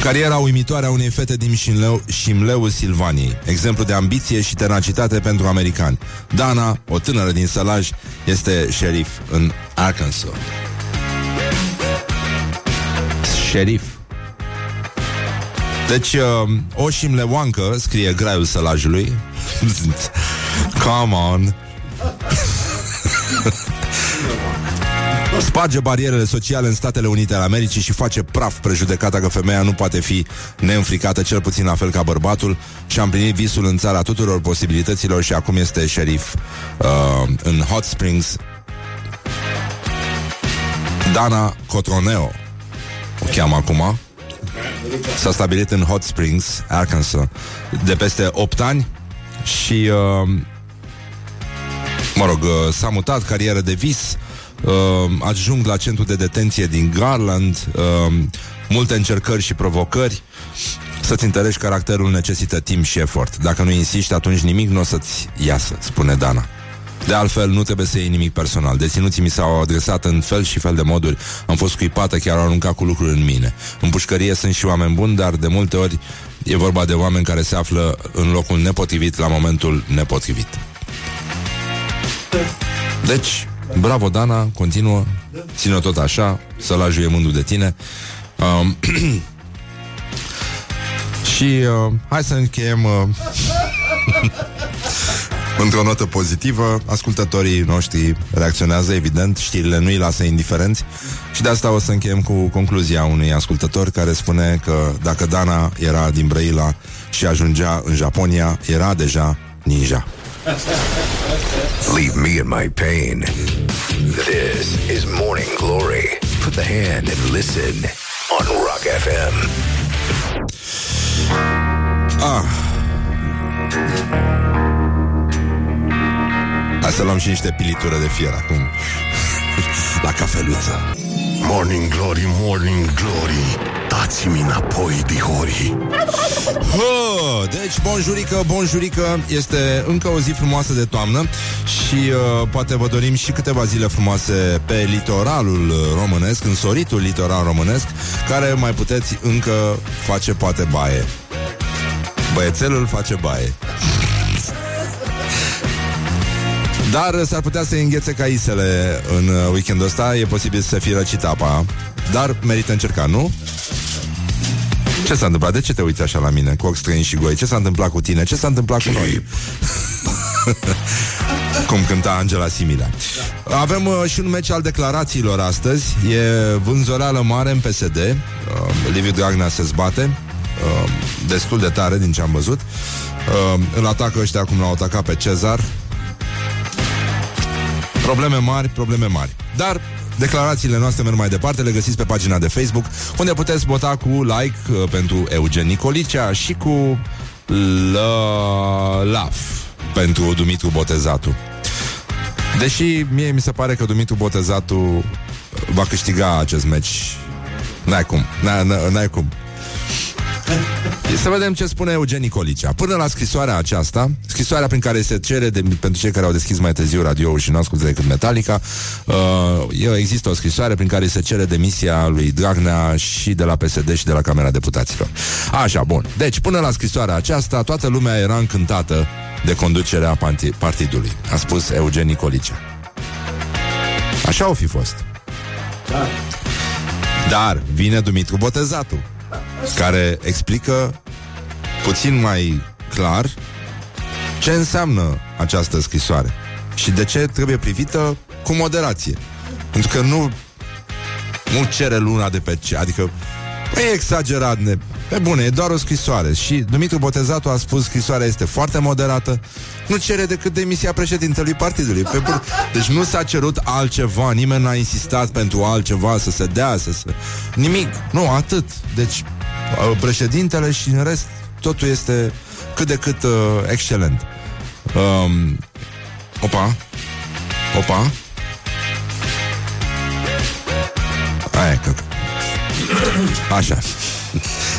Cariera uimitoare a unei fete din Șimleu, Șimleu Silvaniei. Exemplu de ambiție și tenacitate pentru americani. Dana, o tânără din Sălaj, este șerif în Arkansas. Șerif. Deci, uh, Oșim Leoancă scrie graiul sălajului. [laughs] Come on. [laughs] Sparge barierele sociale în Statele Unite ale Americii și face praf prejudecata că femeia nu poate fi neînfricată, cel puțin la fel ca bărbatul, și a împlinit visul în țara tuturor posibilităților și acum este șerif uh, în Hot Springs. Dana Cotroneo o cheamă acum. S-a stabilit în Hot Springs, Arkansas, de peste 8 ani și, uh, mă rog, uh, s-a mutat, carieră de vis, uh, ajung la centru de detenție din Garland, uh, multe încercări și provocări. Să-ți întărești caracterul necesită timp și efort. Dacă nu insiști, atunci nimic nu o să-ți iasă, spune Dana. De altfel, nu trebuie să iei nimic personal. Deținuții mi s-au adresat în fel și fel de moduri. Am fost scuipată, chiar au aruncat cu lucruri în mine. În pușcărie sunt și oameni buni, dar de multe ori e vorba de oameni care se află în locul nepotrivit la momentul nepotrivit. Deci, bravo Dana, continuă, ține tot așa, să-l ajuie mândul de tine. Um, [clears throat] și uh, hai să încheiem uh, [laughs] într-o notă pozitivă. Ascultătorii noștri reacționează, evident, știrile nu îi lasă indiferenți și de asta o să încheiem cu concluzia unui ascultător care spune că dacă Dana era din Brăila și ajungea în Japonia, era deja ninja. Leave me in my pain. This is Morning Glory. Put the hand and listen on Rock FM. Ah. Hai să luăm și niște pilitură de fier acum [laughs] La cafeluță Morning Glory, Morning Glory. Dați-mi înapoi, dihori. Oh, Deci, bonjurică, bonjurică Este încă o zi frumoasă de toamnă Și uh, poate vă dorim și câteva zile frumoase Pe litoralul românesc Însoritul litoral românesc Care mai puteți încă face poate baie. Băiețelul face baie Dar s-ar putea să înghețe ca isele în uh, weekendul ăsta E posibil să fie răcit apa Dar merită încercat, nu? Ce s-a întâmplat? De ce te uiți așa la mine cu ochi străini și goi? Ce s-a întâmplat cu tine? Ce s-a întâmplat cu noi? [laughs] Cum cânta Angela Simila Avem uh, și un meci al declarațiilor astăzi E vânzoreală mare în PSD uh, Liviu Dragnea se zbate uh, Destul de tare din ce am văzut uh, Îl atacă ăștia cum l-au atacat pe Cezar Probleme mari, probleme mari. Dar declarațiile noastre merg mai departe, le găsiți pe pagina de Facebook, unde puteți vota cu like uh, pentru Eugen Nicolicea și cu love pentru Dumitru Botezatu. Deși mie mi se pare că Dumitru Botezatu va câștiga acest meci. N-ai cum, n-ai, n-ai cum. Să vedem ce spune Eugen Nicolicea. Până la scrisoarea aceasta, scrisoarea prin care se cere de, pentru cei care au deschis mai târziu radio și nu ascultă decât Metallica, uh, există o scrisoare prin care se cere demisia lui Dragnea și de la PSD și de la Camera Deputaților. Așa, bun. Deci, până la scrisoarea aceasta, toată lumea era încântată de conducerea partidului, a spus Eugen Nicolicea. Așa o fi fost. Da. Dar vine Dumitru Botezatul care explică puțin mai clar ce înseamnă această scrisoare și de ce trebuie privită cu moderație. Pentru că nu nu cere luna de pe ce, adică e exagerat, ne... pe bune, e doar o scrisoare și Dumitru Botezatu a spus scrisoarea este foarte moderată, nu cere decât demisia președintelui partidului. Pe bun... Deci nu s-a cerut altceva, nimeni n-a insistat pentru altceva să se dea, să se... Nimic, nu, atât. Deci Uh, președintele și în rest totul este cât de cât uh, excelent. Um, opa, opa. Aia, că... Așa.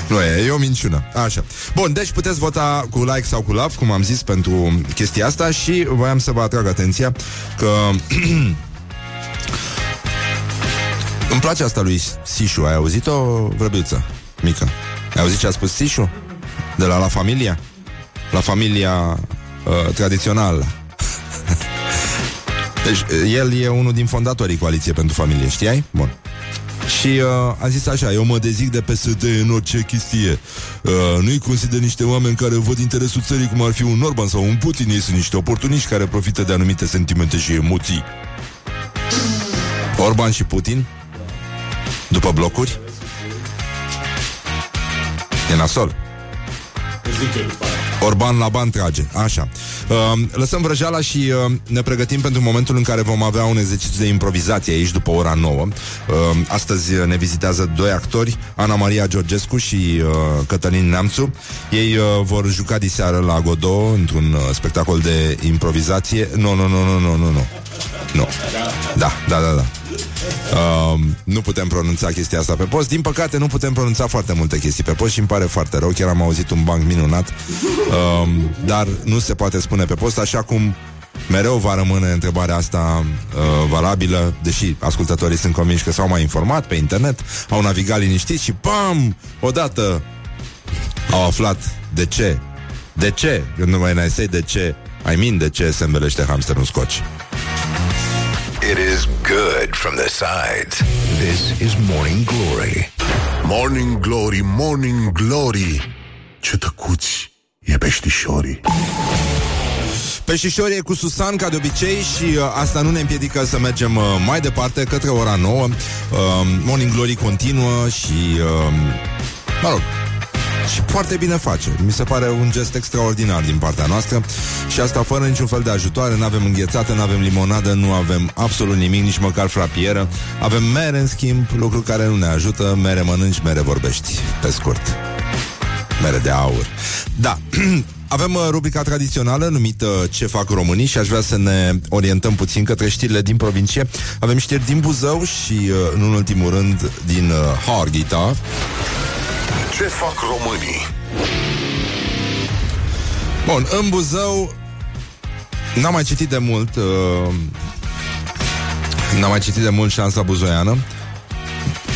Nu e, e o minciună. Așa. Bun, deci puteți vota cu like sau cu love, cum am zis, pentru chestia asta și voiam să vă atrag atenția că [clears throat] îmi place asta lui Sișu. Ai auzit-o, vrăbiuță? mică. Ai auzit ce a spus Sișu? De la La Familia? La familia uh, tradițională. [laughs] deci, el e unul din fondatorii Coaliției pentru Familie, știai? Bun. Și uh, a zis așa, eu mă dezic de PSD în orice chestie. Uh, nu-i consider niște oameni care văd interesul țării cum ar fi un Orban sau un Putin. Ei sunt niște oportuniști care profită de anumite sentimente și emoții. Orban și Putin? După blocuri? E nasol. Orban la bani trage. Așa. Uh, lăsăm vrăjeala și uh, ne pregătim pentru momentul în care vom avea un exercițiu de improvizație aici după ora 9. Uh, astăzi ne vizitează doi actori, Ana Maria Georgescu și uh, Cătălin Neamțu. Ei uh, vor juca diseară la Godot într-un uh, spectacol de improvizație. Nu, nu, nu, nu, nu, nu, nu. Nu. Da, da, da, da. Uh, nu putem pronunța chestia asta pe post. Din păcate, nu putem pronunța foarte multe chestii pe post și îmi pare foarte rău. Chiar am auzit un banc minunat. Uh, dar nu se poate spune pe post, așa cum mereu va rămâne întrebarea asta uh, valabilă, deși ascultătorii sunt convinși că s-au mai informat pe internet, au navigat liniștiți și pam, odată au aflat de ce. De ce? Eu nu mai n-ai de ce. I mean, de ce se învelește hamsterul în scoci. It is good from the sides. This is Morning Glory. Morning Glory, Morning Glory Ce tăcuți e peștișorii Peștișorii e cu Susan, ca de obicei, și uh, asta nu ne împiedică să mergem uh, mai departe, către ora 9. Uh, Morning Glory continuă și, uh, mă rog, și foarte bine face. Mi se pare un gest extraordinar din partea noastră și asta fără niciun fel de ajutoare. Nu avem înghețată, nu avem limonadă, nu avem absolut nimic, nici măcar frapieră. Avem mere, în schimb, lucru care nu ne ajută. Mere mănânci, mere vorbești. Pe scurt. Mere de aur. Da. [clears throat] Avem uh, rubrica tradițională numită Ce fac românii și aș vrea să ne orientăm puțin către știrile din provincie. Avem știri din Buzău și, uh, în ultimul rând, din uh, Harghita. Ce fac românii? Bun, în Buzău N-am mai citit de mult uh, N-am mai citit de mult șansa buzoiană.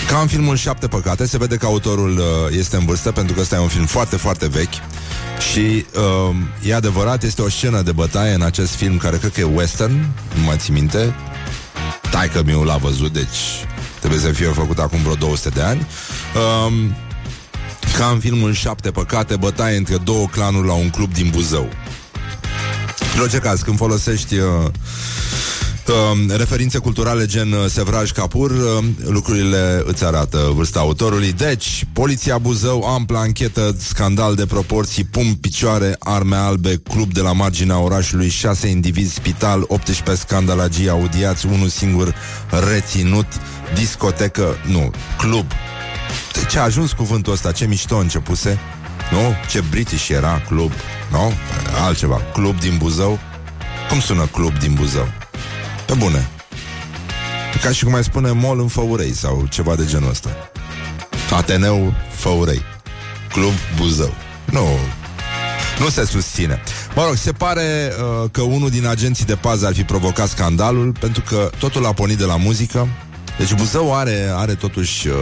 Ca în filmul Șapte Păcate Se vede că autorul uh, este în vârstă Pentru că ăsta e un film foarte, foarte vechi. Și uh, e adevărat Este o scenă de bătaie în acest film Care cred că e western Nu mai țin minte. Taică mi l-a văzut Deci trebuie să fie făcut acum vreo 200 de ani. Uh, ca în filmul Șapte Păcate, bătaie între două clanuri la un club din Buzău. În orice caz, când folosești uh, uh, referințe culturale gen uh, Sevraj Capur, uh, lucrurile îți arată vârsta autorului. Deci, Poliția Buzău, ampla anchetă, scandal de proporții, pum picioare, arme albe, club de la marginea orașului, șase indivizi, spital, 18 scandalagii audiați, unul singur reținut, discotecă, nu, club, de ce a ajuns cuvântul ăsta? Ce mișto începuse? Nu? Ce british era club? Nu? Altceva. Club din Buzău? Cum sună club din Buzău? Pe bune. Ca și cum mai spune mol în Făurei sau ceva de genul ăsta. Ateneu Făurei. Club Buzău. Nu, nu se susține. Mă rog, se pare uh, că unul din agenții de pază ar fi provocat scandalul pentru că totul a pornit de la muzică deci Buzău are, are totuși uh,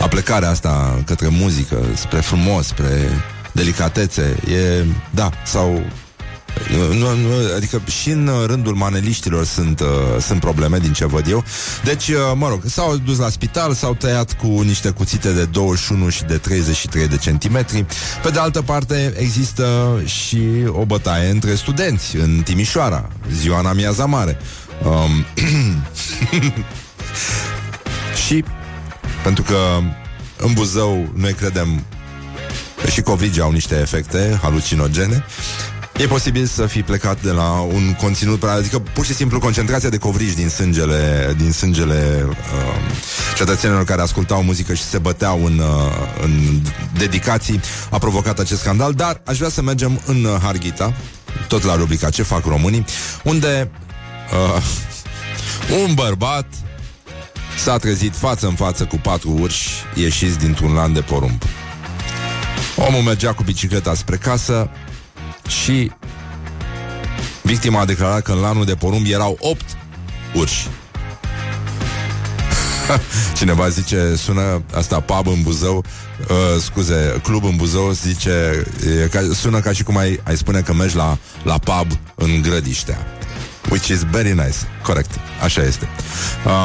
aplecarea asta către muzică, spre frumos, spre delicatețe. E, da, sau nu, nu, adică și în rândul maneliștilor sunt, uh, sunt probleme din ce văd eu. Deci, uh, mă rog, s-au dus la spital, s-au tăiat cu niște cuțite de 21 și de 33 de centimetri. Pe de altă parte, există și o bătaie între studenți în Timișoara, ziua în amiaza mare. Um, [clears throat] și pentru că în Buzău noi credem că și COVID au niște efecte halucinogene, E posibil să fi plecat de la un conținut, adică pur și simplu concentrația de covrigi din sângele, din sângele uh, cetățenilor care ascultau muzică și se băteau în, uh, în dedicații a provocat acest scandal, dar aș vrea să mergem în Harghita, tot la rubrica Ce fac românii, unde uh, un bărbat s-a trezit față în față cu patru urși ieșiți dintr-un lan de porumb. Omul mergea cu bicicleta spre casă și victima a declarat că în lanul de porumb erau opt urși. [laughs] Cineva zice, sună asta pub în Buzău, uh, scuze, club în Buzău, zice, e ca, sună ca și cum ai, ai spune că mergi la, la pub în Grădiștea. Which is very nice. Corect. Așa este.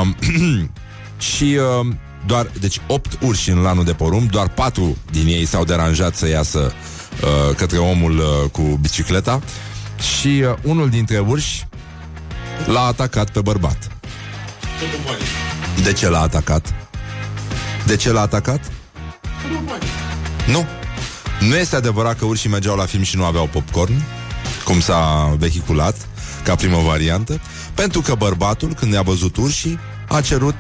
Um, [clears throat] și uh, doar, deci 8 urși în lanul de porumb, doar 4 din ei s-au deranjat să iasă uh, către omul uh, cu bicicleta și uh, unul dintre urși l-a atacat pe bărbat. De ce l-a atacat? De ce l-a atacat? Nu. Nu este adevărat că urșii mergeau la film și nu aveau popcorn, cum s-a vehiculat, ca primă variantă, pentru că bărbatul, când i-a văzut urșii, a cerut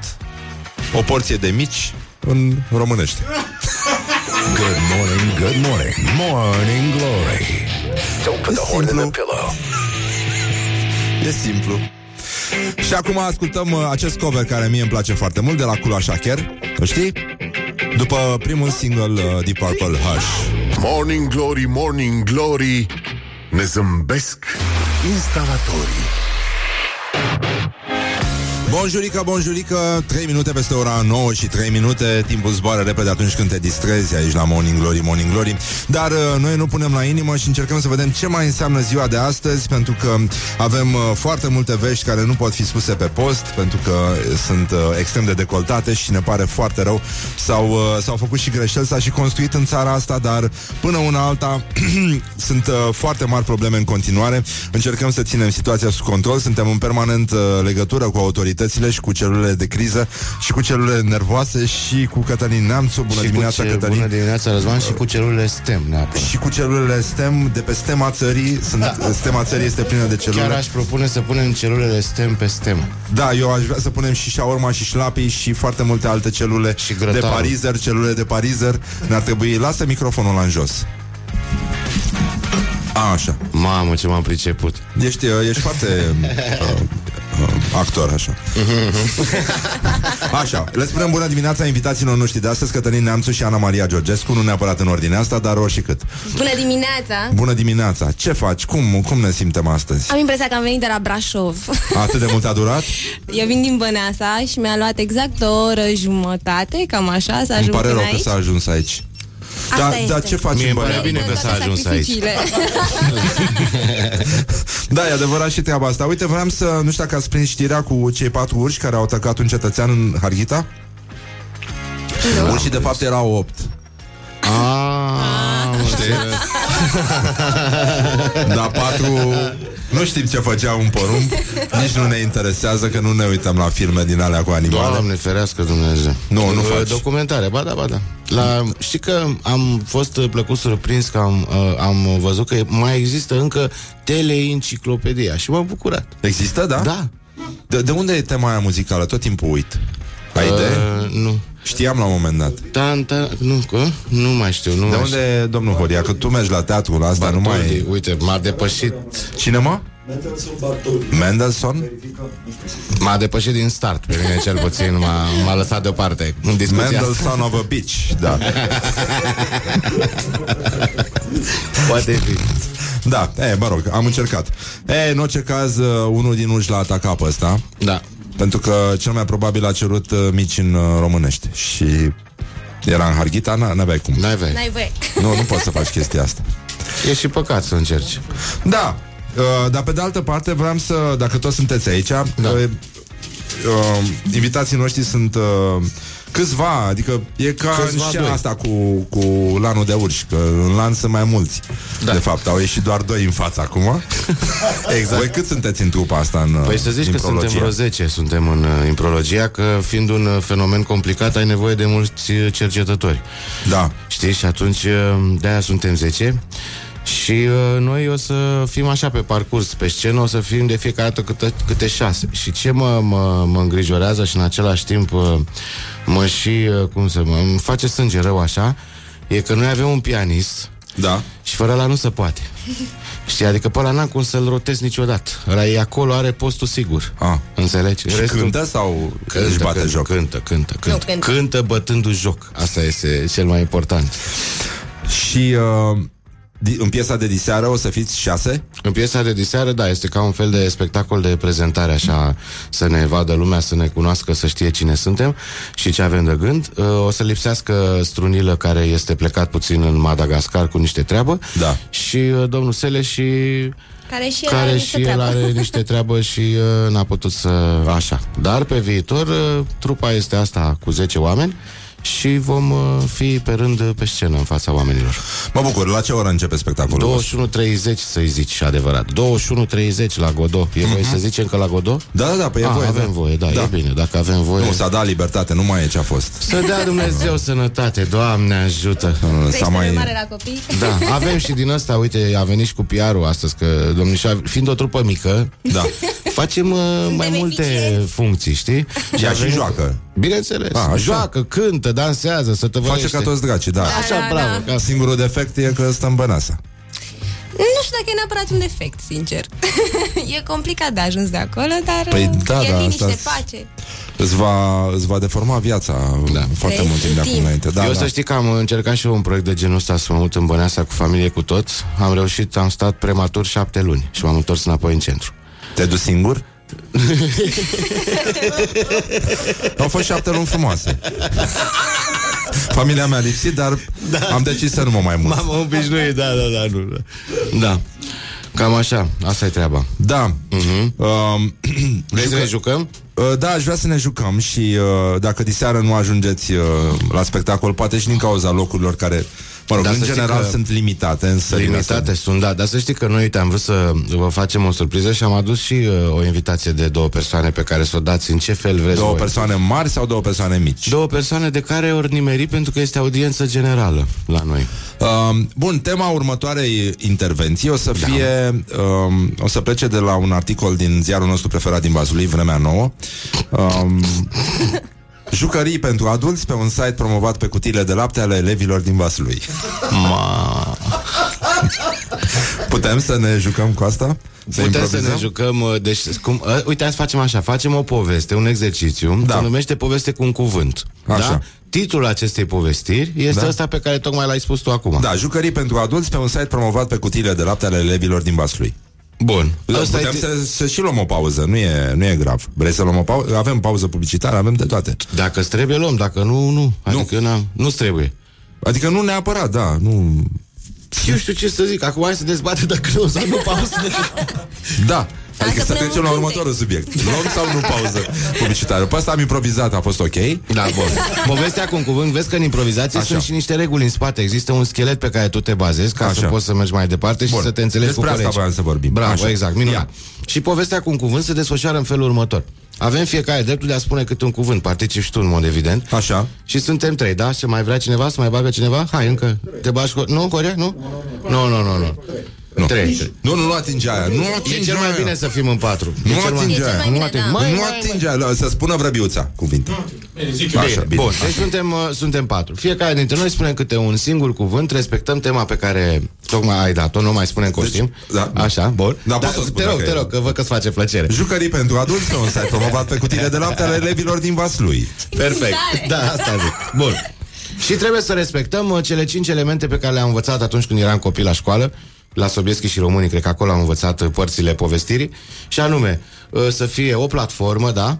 o porție de mici în românește. Good morning, good morning. Morning Glory. Don't put the horn in the simplu. pillow. E simplu. Și acum ascultăm uh, acest cover care mie îmi place foarte mult de la Kula Shaker. O știi? După primul single uh, Deep Purple Hush. Morning Glory, Morning Glory Ne zâmbesc instalatorii Bonjurică, bonjurică 3 minute peste ora 9 și 3 minute. Timpul zboară repede atunci când te distrezi Aici la Morning Glory, Morning Glory. Dar uh, noi nu punem la inimă și încercăm să vedem Ce mai înseamnă ziua de astăzi Pentru că avem uh, foarte multe vești Care nu pot fi spuse pe post Pentru că uh, sunt uh, extrem de decoltate Și ne pare foarte rău. S-au, uh, s-au făcut și greșeli, s-a și construit în țara asta Dar până una alta [clears throat] Sunt uh, foarte mari probleme în continuare. Încercăm să ținem situația sub control. Suntem în permanent uh, legătură cu autoritățile și cu celulele de criză și cu celulele nervoase și cu Cătălin Neamțu. Bună și dimineața, cu ce, Cătălin. Bună dimineața, Răzvan, și cu celulele STEM, neapărat. Și cu celulele STEM, de pe stema țării, sunt, stema țării este plină de celule. Chiar aș propune să punem celulele STEM pe STEM. Da, eu aș vrea să punem și shawarma și șlapii și foarte multe alte celule Și de grătarul. parizer, celule de parizer. Ne-ar trebui, lasă microfonul la în jos. A, așa. Mamă, ce m-am priceput. Ești, uh, ești foarte uh, [laughs] uh, actor, așa. [laughs] Așa, le spunem bună dimineața invitațiilor noștri de astăzi, Cătălin Neamțu și Ana Maria Georgescu, nu neapărat în ordinea asta, dar oricât. Bună dimineața! Bună dimineața! Ce faci? Cum, cum ne simtem astăzi? Am impresia că am venit de la Brașov. [laughs] Atât de mult a durat? Eu vin din Băneasa și mi-a luat exact o oră jumătate, cam așa, să Îmi ajung pare până rău că aici. s-a ajuns aici. Asta Da, este. dar ce faci Mie în îmi pare Băneasa? bine că s-a ajuns aici. Sacrificiile. [laughs] Da, e adevărat și treaba asta. Uite, vreau să, nu știu dacă ați prins știrea cu cei patru urși care au atacat un cetățean în Harghita. Urșii de fapt erau opt. Ah, Știi? [laughs] Dar patru Nu știm ce făcea un porumb Nici nu ne interesează că nu ne uităm la filme din alea cu animale Doamne ferească Dumnezeu Nu, nu Uh, faci. Documentare, ba da, ba da la, Știi că am fost uh, plăcut surprins Că am, uh, am văzut că mai există încă Teleenciclopedia Și m-am bucurat Există, da? Da De, de unde e tema aia muzicală? Tot timpul uit Ai idee? uh, Nu Știam la un moment dat Tan, tan, nu, că? Nu mai știu nu De mai unde, e domnul Horia? Că tu mergi la teatrul ăsta, știu. nu Bartoldi, mai... Uite, m-a depășit Cine mă? Mendelssohn? M-a depășit din start Pe mine cel puțin M-a, m-a lăsat deoparte În discuția asta Mendelssohn of a Beach Da, [laughs] Poate fi da, e, mă rog, am încercat E, în orice caz, uh, unul din urși l-a atacat pe ăsta Da Pentru că cel mai probabil a cerut uh, mici în uh, românești. Și era în Harghita, n- n-aveai cum. N-ai vei N-ai voie. [laughs] Nu, nu poți să faci chestia asta. E și păcat să încerci. Da, uh, dar pe de altă parte vreau să, dacă toți sunteți aici da. uh, uh, Invitații noștri sunt uh, câțiva, adică e ca Câțiva în scena doi. asta cu, cu lanul de urși Că în lan sunt mai mulți Da. De fapt, au ieșit doar doi în față acum [laughs] Exact Voi cât sunteți în trupa asta în Păi să zici că imprologie? suntem vreo 10 Suntem în uh, imprologia Că fiind un uh, fenomen complicat Ai nevoie de mulți uh, cercetători Da, Știi? Și atunci uh, de-aia suntem 10 și uh, noi o să fim așa pe parcurs Pe scenă o să fim de fiecare dată câte, câte șase. Și ce mă, mă, mă îngrijorează și în același timp uh, Mă și, uh, cum să mă, îmi face sânge rău așa E că noi avem un pianist da. și fără ăla nu se poate. Știi, adică pe ăla n-am cum să-l rotez niciodată. Ăla e acolo, are postul sigur. Ah. Înțelegi? Și cântă sau Cântă, își bate cântă, joc? Cântă, cântă, cântă, cântă. cântă bătându-și joc. Asta este cel mai important. Și uh, di- în piesa de diseară o să fiți șase? În piesa de diseară, da, este ca un fel de spectacol de prezentare Așa, să ne vadă lumea, să ne cunoască, să știe cine suntem Și ce avem de gând Uh, O să lipsească strunilă care este plecat puțin în Madagascar cu niște treabă Da. Și uh, domnul Sele și Care și el are care niște și el treabă. are [laughs] niște treabă și uh, n-a putut să... Așa. Dar pe viitor, uh, trupa este asta cu 10 oameni și vom uh, fi pe rând pe scenă în fața oamenilor. Mă bucur, la ce oră începe spectacolul? vostru? 21.30 să-i zici adevărat 21.30 la Godot E voie să zicem că la Godot? Da, da, da, păi e Ah, voie, avem da. voie, da, Da. e bine Dacă avem voie Nu, s-a dat libertate, nu mai e ce a fost. Să dea Dumnezeu [laughs] sănătate, Doamne ajută [laughs] S-a Creștere mai... mare la copii. Da, avem și din ăsta, uite, a venit și cu PR-ul astăzi Că domnișoara, fiind o trupă mică Da. Facem uh, mai multe eficienți. funcții, știi? Și ea a și venit- joacă. Bineînțeles, A, așa. joacă, cântă, dansează, să te Face ca toți dracii, da. Așa, Da, da, bravo, da. ca Singurul defect e că stă în băneasa. Nu știu dacă e neapărat un defect, sincer. [laughs] e complicat de ajuns de acolo, dar Păi uh, da, e da, liniște, asta- pace. Îți va, îți va deforma viața da. foarte Vrei mult timp de acum timp. înainte. Da, eu da. să știi că am încercat și eu un proiect de genul ăsta Să mă mut în Băneasa cu familie cu toți Am reușit, am stat prematur șapte luni Și m-am întors înapoi în centru Te duci singur? [laughs] Au fost șapte luni frumoase. Familia mea a lipsit, dar da. am decis să nu mă mai mult. M-am obișnuit, da, da, da, nu, da. Da, cam așa, asta e treaba Da. Uh-huh. Um, [clears throat] Vrei să ne jucăm? Uh, Da, aș vrea să ne jucăm și uh, dacă diseară nu ajungeți uh, la spectacol, poate și din cauza locurilor care, mă rog, Dar în să știi general că- sunt limitate în sările Limitate astea. sunt, da, dar să știi că noi, uite, am vrut să vă facem o surpriză și am adus și uh, o invitație de două persoane pe care să o dați în ce fel vreți Două voi. persoane mari sau două persoane mici? Două persoane de care ori nimeri pentru că este audiență generală la noi. Uh, bun, tema următoarei intervenții o să fie, um, o să plece de la un articol din ziarul nostru preferat din Vaslui, Vremea Nouă. Um, [laughs] jucării pentru adulți pe un site promovat pe cutiile de lapte ale elevilor din Vaslui. Ma... Putem să ne jucăm cu asta? Să Putem să improvizăm? ne jucăm, uh, deci, cum, uh, uite, hai să facem așa, facem o poveste, un exercițiu, Da. se numește poveste cu un cuvânt. Așa. Da? Titlul acestei povestiri este Da. ăsta pe care tocmai l-ai spus tu acum. Da, jucării pentru adulți pe un site promovat pe cutiile de lapte ale elevilor din Vaslui. Bun. Ăsta Putem e... să, să și luăm o pauză, nu e, nu e grav. Vrei să luăm o pauză? Avem pauză publicitară, avem de toate. Dacă îți trebuie, luăm, dacă nu, nu. Adică nu, nu trebuie. Adică nu neapărat, da, nu... Eu știu ce să zic, acum hai să dezbate dacă nu sau nu pauză. Da. Hai Adică să să punem trecem la un următorul subiect. Luăm sau nu pauză publicitară? Pe asta am improvizat, a fost ok. Da, bun. Povestea cu un cuvânt, vezi că în improvizație Așa. sunt și niște reguli în spate. Există un schelet pe care tu te bazezi ca Așa. să poți să mergi mai departe și Bun. să te înțelegi Despre cu asta colegii. voiam să vorbim. Bravo, Așa. exact, minunat. Ia. Și povestea cu un cuvânt se desfășoară în felul următor. Avem fiecare dreptul de a spune câte un cuvânt, participi și tu în mod evident. Așa. Și suntem trei, da? Și mai vrea cineva să mai bagă cineva? Hai, încă. Te bagi cu... Nu, Corea? Nu? Nu, nu, nu, nu. Nu. Trei. Nu, nu, nu atinge aia. Nu E atinge cel mai aia. bine să fim în patru. Nu e cel mai... atinge E cel aia. mai Nu bine, atinge. da. Mai, Nu mai, atinge aia. Să spună vrăbiuța cuvinte. Așa, bine. Bun, Așa. deci suntem, uh, suntem patru. Fiecare dintre noi spune câte un singur cuvânt, respectăm tema pe care tocmai ai dat-o, nu mai spunem coștim. da. Așa, bun. Da, pot să spun te rog, dacă te e. rog, că văd că-ți face plăcere. Jucării pentru adulți pe un site promovat pe cutiile de lapte ale elevilor din Vaslui. Perfect. tare! Da, asta zic. Bun. Și trebuie să respectăm uh, cele cinci elemente pe care le-am învățat atunci când eram copil la școală. La Sobieschi și Românii, cred că acolo am învățat uh, părțile povestirii. Și anume, uh, să fie o platformă, da?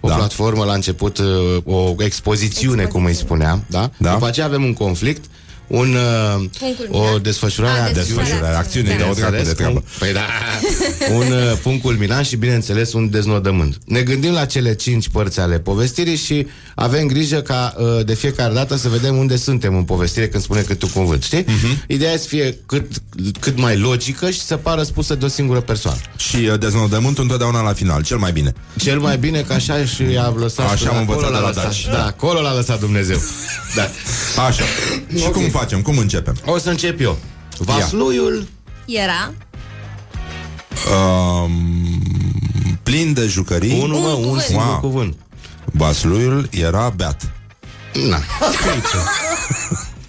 O Da. da. platformă la început, uh, o expozițiune, cum îi spuneam, da? Da. După aceea avem un conflict, un, uh, Un culminant. o desfășurare A, a Desfășurare, acțiune, de o dracu de Bineînțeles, treabă. un- Păi da, [laughs] un uh, punct culminant și, bineînțeles, un deznodământ. Ne gândim la cele cinci părți ale povestirii și avem grijă ca uh, de fiecare dată să vedem unde suntem în povestire când spune cât un cuvânt, știi? Uh-huh. Ideea e să fie cât, cât mai logică și să pară spusă de o singură persoană. Și uh, deznodământul întotdeauna la final, cel mai bine. Cel mai bine că așa și i-a lăsat Așa am acolo învățat de l-a la lăsat. Daci. Da, acolo l-a lăsat Dumnezeu. Da. Așa. Și cum facem? Cum începem? O să încep eu. Vasluiul Era Um, plin de jucării. Unul, mă, un cuvânt. singur Wow. cuvânt. Vasluiul era beat. Na.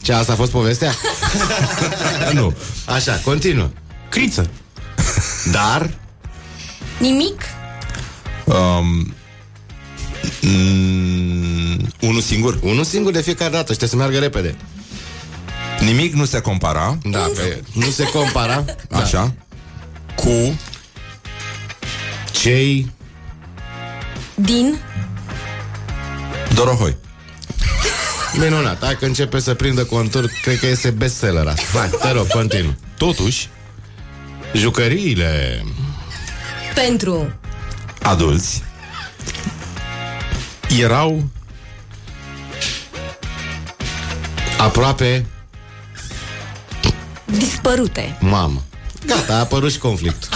Ce, asta a fost povestea? [laughs] nu. Așa, continuă. Criță. Dar nimic, Um, mm, unul singur. unul singur de fiecare dată, știe să meargă repede. Nimic nu se compara. Da, pe, nu se compara. [laughs] Da. Așa. Cu Cei din, Dorohoi. minunat. Hai că începe să prindă contur, cred că este bestseller asta. Hai, te rog, continuu. Totuși, Jucăriile Pentru Adulți. Erau aproape dispărute. mamă. Gata, a apărut și conflict.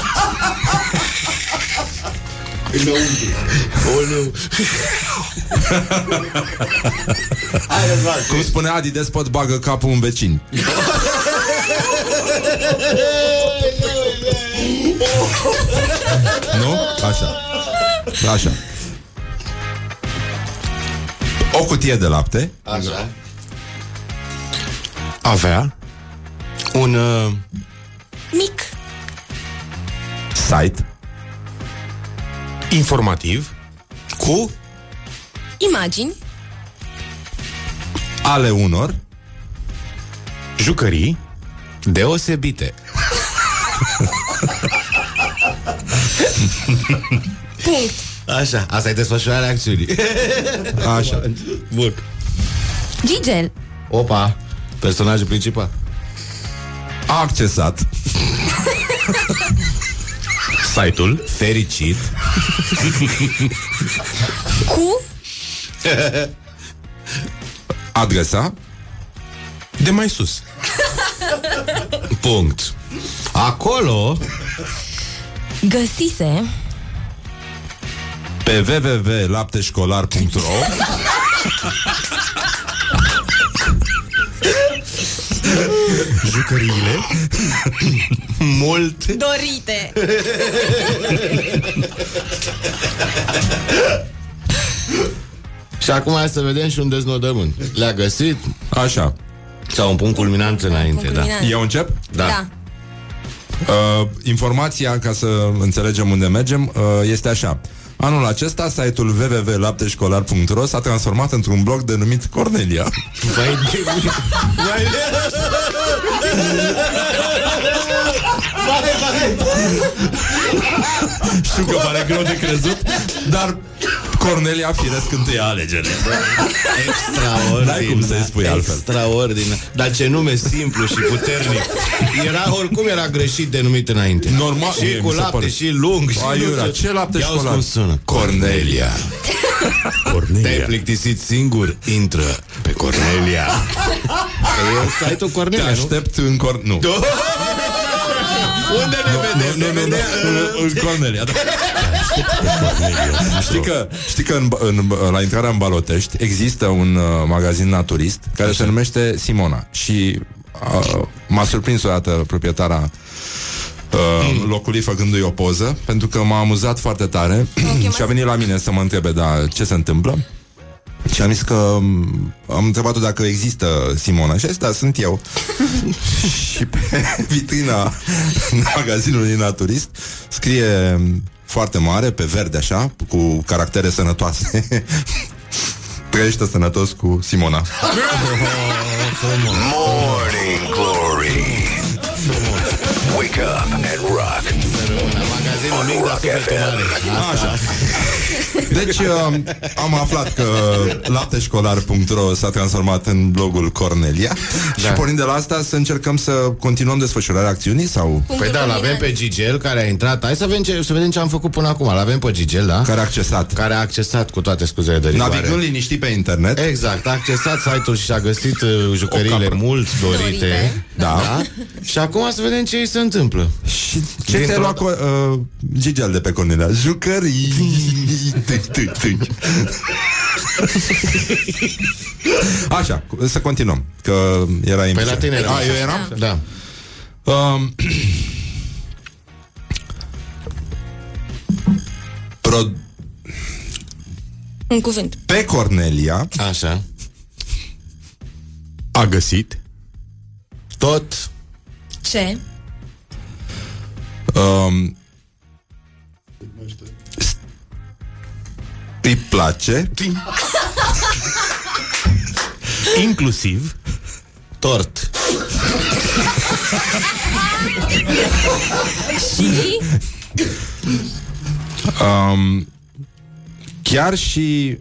Cum spune Adi Despot, bagă capul în vecin. nu? Așa. Așa. O cutie de lapte. Așa. avea Un uh, Mic. Site. informativ cu Imagini. Ale unor. jucării deosebite. Punct. Așa, asta e desfășurarea acțiunii. Așa. Bun. Gigel. Opa, personajul principal. A accesat. site-ul Fericit. Cu Adresa. de mai sus. Punct. Acolo găsise Pe www.lapteșcolar.ro [laughs] Jucăriile [laughs] mult dorite. Și acum hai să vedem și un deznodământ. Le-a găsit Așa. sau un punct culminant înainte, Punct da. culminant. Eu încep? Da. da. Uh, informația, ca să înțelegem unde mergem, uh, este așa. Anul acesta, site-ul www.lapteșcolar.ro s-a transformat într-un blog denumit Cornelia. Vai de mine. Vai de... Știu că pare greu de crezut, dar Cornelia firesc întâia alegerile. Extraordinar. N-ai cum să-i spui altfel. Extraordinar. Dar ce nume simplu și puternic. Era, oricum era greșit denumit înainte. Normal, mie Și mi cu se lapte pare. și lung. Și Aiurea, nu ce lapte Ia școlar? cum sună. Cornelia. Te-ai Cornelia plictisit singur? Intră pe Cornelia. Că e site-ul Te Cornelia, nu? aștept în Cor... Nu. [laughs] Unde ne vedem? Nu, nu, nu, nu, în Cornelia, da. [laughs] Știi că, știi că în, în, la intrarea în Balotești există un uh, magazin naturist care se numește Simona și uh, m-a surprins o dată proprietara uh, locului făcându-i o poză pentru că m-a amuzat foarte tare și a venit la mine să mă întrebe da, ce se întâmplă? Și am zis că m, am întrebat-o dacă există Simona și a zis, da, sunt eu. [laughs] și pe vitrina magazinului naturist scrie foarte mare, pe verde așa, cu caractere sănătoase. [laughs] Trăiește sănătos cu Simona. Morning Glory. Wake up and rock. Magazinul mic, dar sufletul mare. Așa. Deci uh, am aflat că lapteșcolar.ro s-a transformat în blogul Cornelia da. și pornind de la asta să încercăm să continuăm desfășurarea acțiunii sau Punctul Păi da, l-avem culminant. pe Gigel care a intrat Hai să vedem ce, să vedem ce am făcut până acum L-avem pe Gigel, da? care a accesat. Care a accesat cu toate scuzele de rigoare Navigând liniștit pe internet. Exact, a accesat site-ul și a găsit uh, jucăriile capră. mult dorite, Dorite, Da. da. Și acum să vedem ce îi se întâmplă Și ce ți-ai Dintr-o- luat cu, uh, Gigel de pe Cornelia? Jucării Tâi, tâi, tâi. Așa, cu- să continuăm Că era Păi emisiune. la tine era A, eu eram? Da Um, pro, Un cuvânt. pe Cornelia Așa A găsit Tot. Ce? um, s- îi place [laughs] Inclusiv Tort. Și? Um, chiar și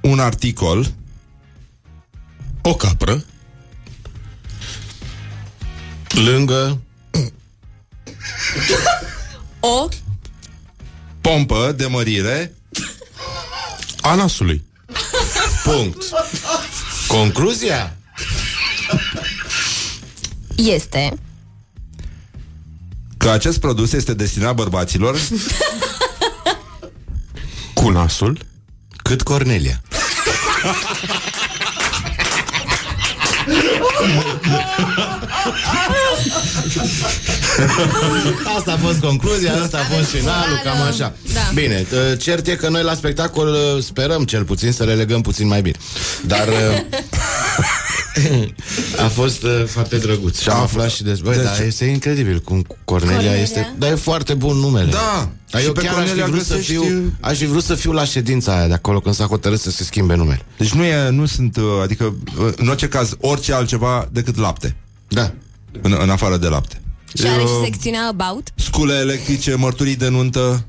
un articol O capră Lângă O, Pompă de mărire. A nasului. punct. Concluzia? este Că acest produs este destinat bărbaților Cu nasul. Cât Cornelia. [laughs] Asta a fost concluzia, asta a fost finalul, Da, cam da. așa. Da. Bine, uh, cert e că noi la spectacol uh, sperăm cel puțin să le legăm puțin mai bine. Dar uh, [laughs] [laughs] a fost uh, foarte drăguț și am Da. aflat și despre... Băi, Deci- dar este incredibil cum Cornelia, Cornelia? este... Dar e foarte bun numele. Da. Dar Și eu pe chiar aș fi, Cornelia vrut să găsești- fiu, aș fi vrut să fiu la ședința aia de acolo când s-a hotărât să se schimbe numele. Deci nu, e, nu sunt, uh, adică, uh, în orice caz, orice altceva decât lapte. Da. În, în afară de lapte. și are Eu- și secțiunea About. Scule electrice, mărturii de nuntă.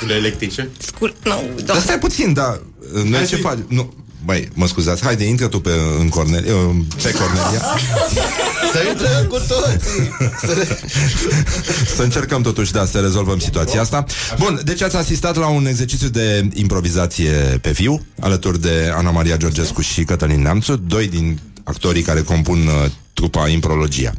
Cule electrice. Scul... Nu, Dar doamne. stai puțin, da. Noi Hai ce zi. faci? Nu. Băi, mă scuzați, haide, intră tu pe, în Cornelia, uh, pe Cornelia. Să intră cu toții. Să le... Să încercăm totuși, da, să rezolvăm situația asta. Bun, deci ați asistat la un exercițiu de improvizație pe viu Alături de Ana Maria Georgescu și Cătălin Neamțu Doi din actorii care compun uh, trupa Imprologia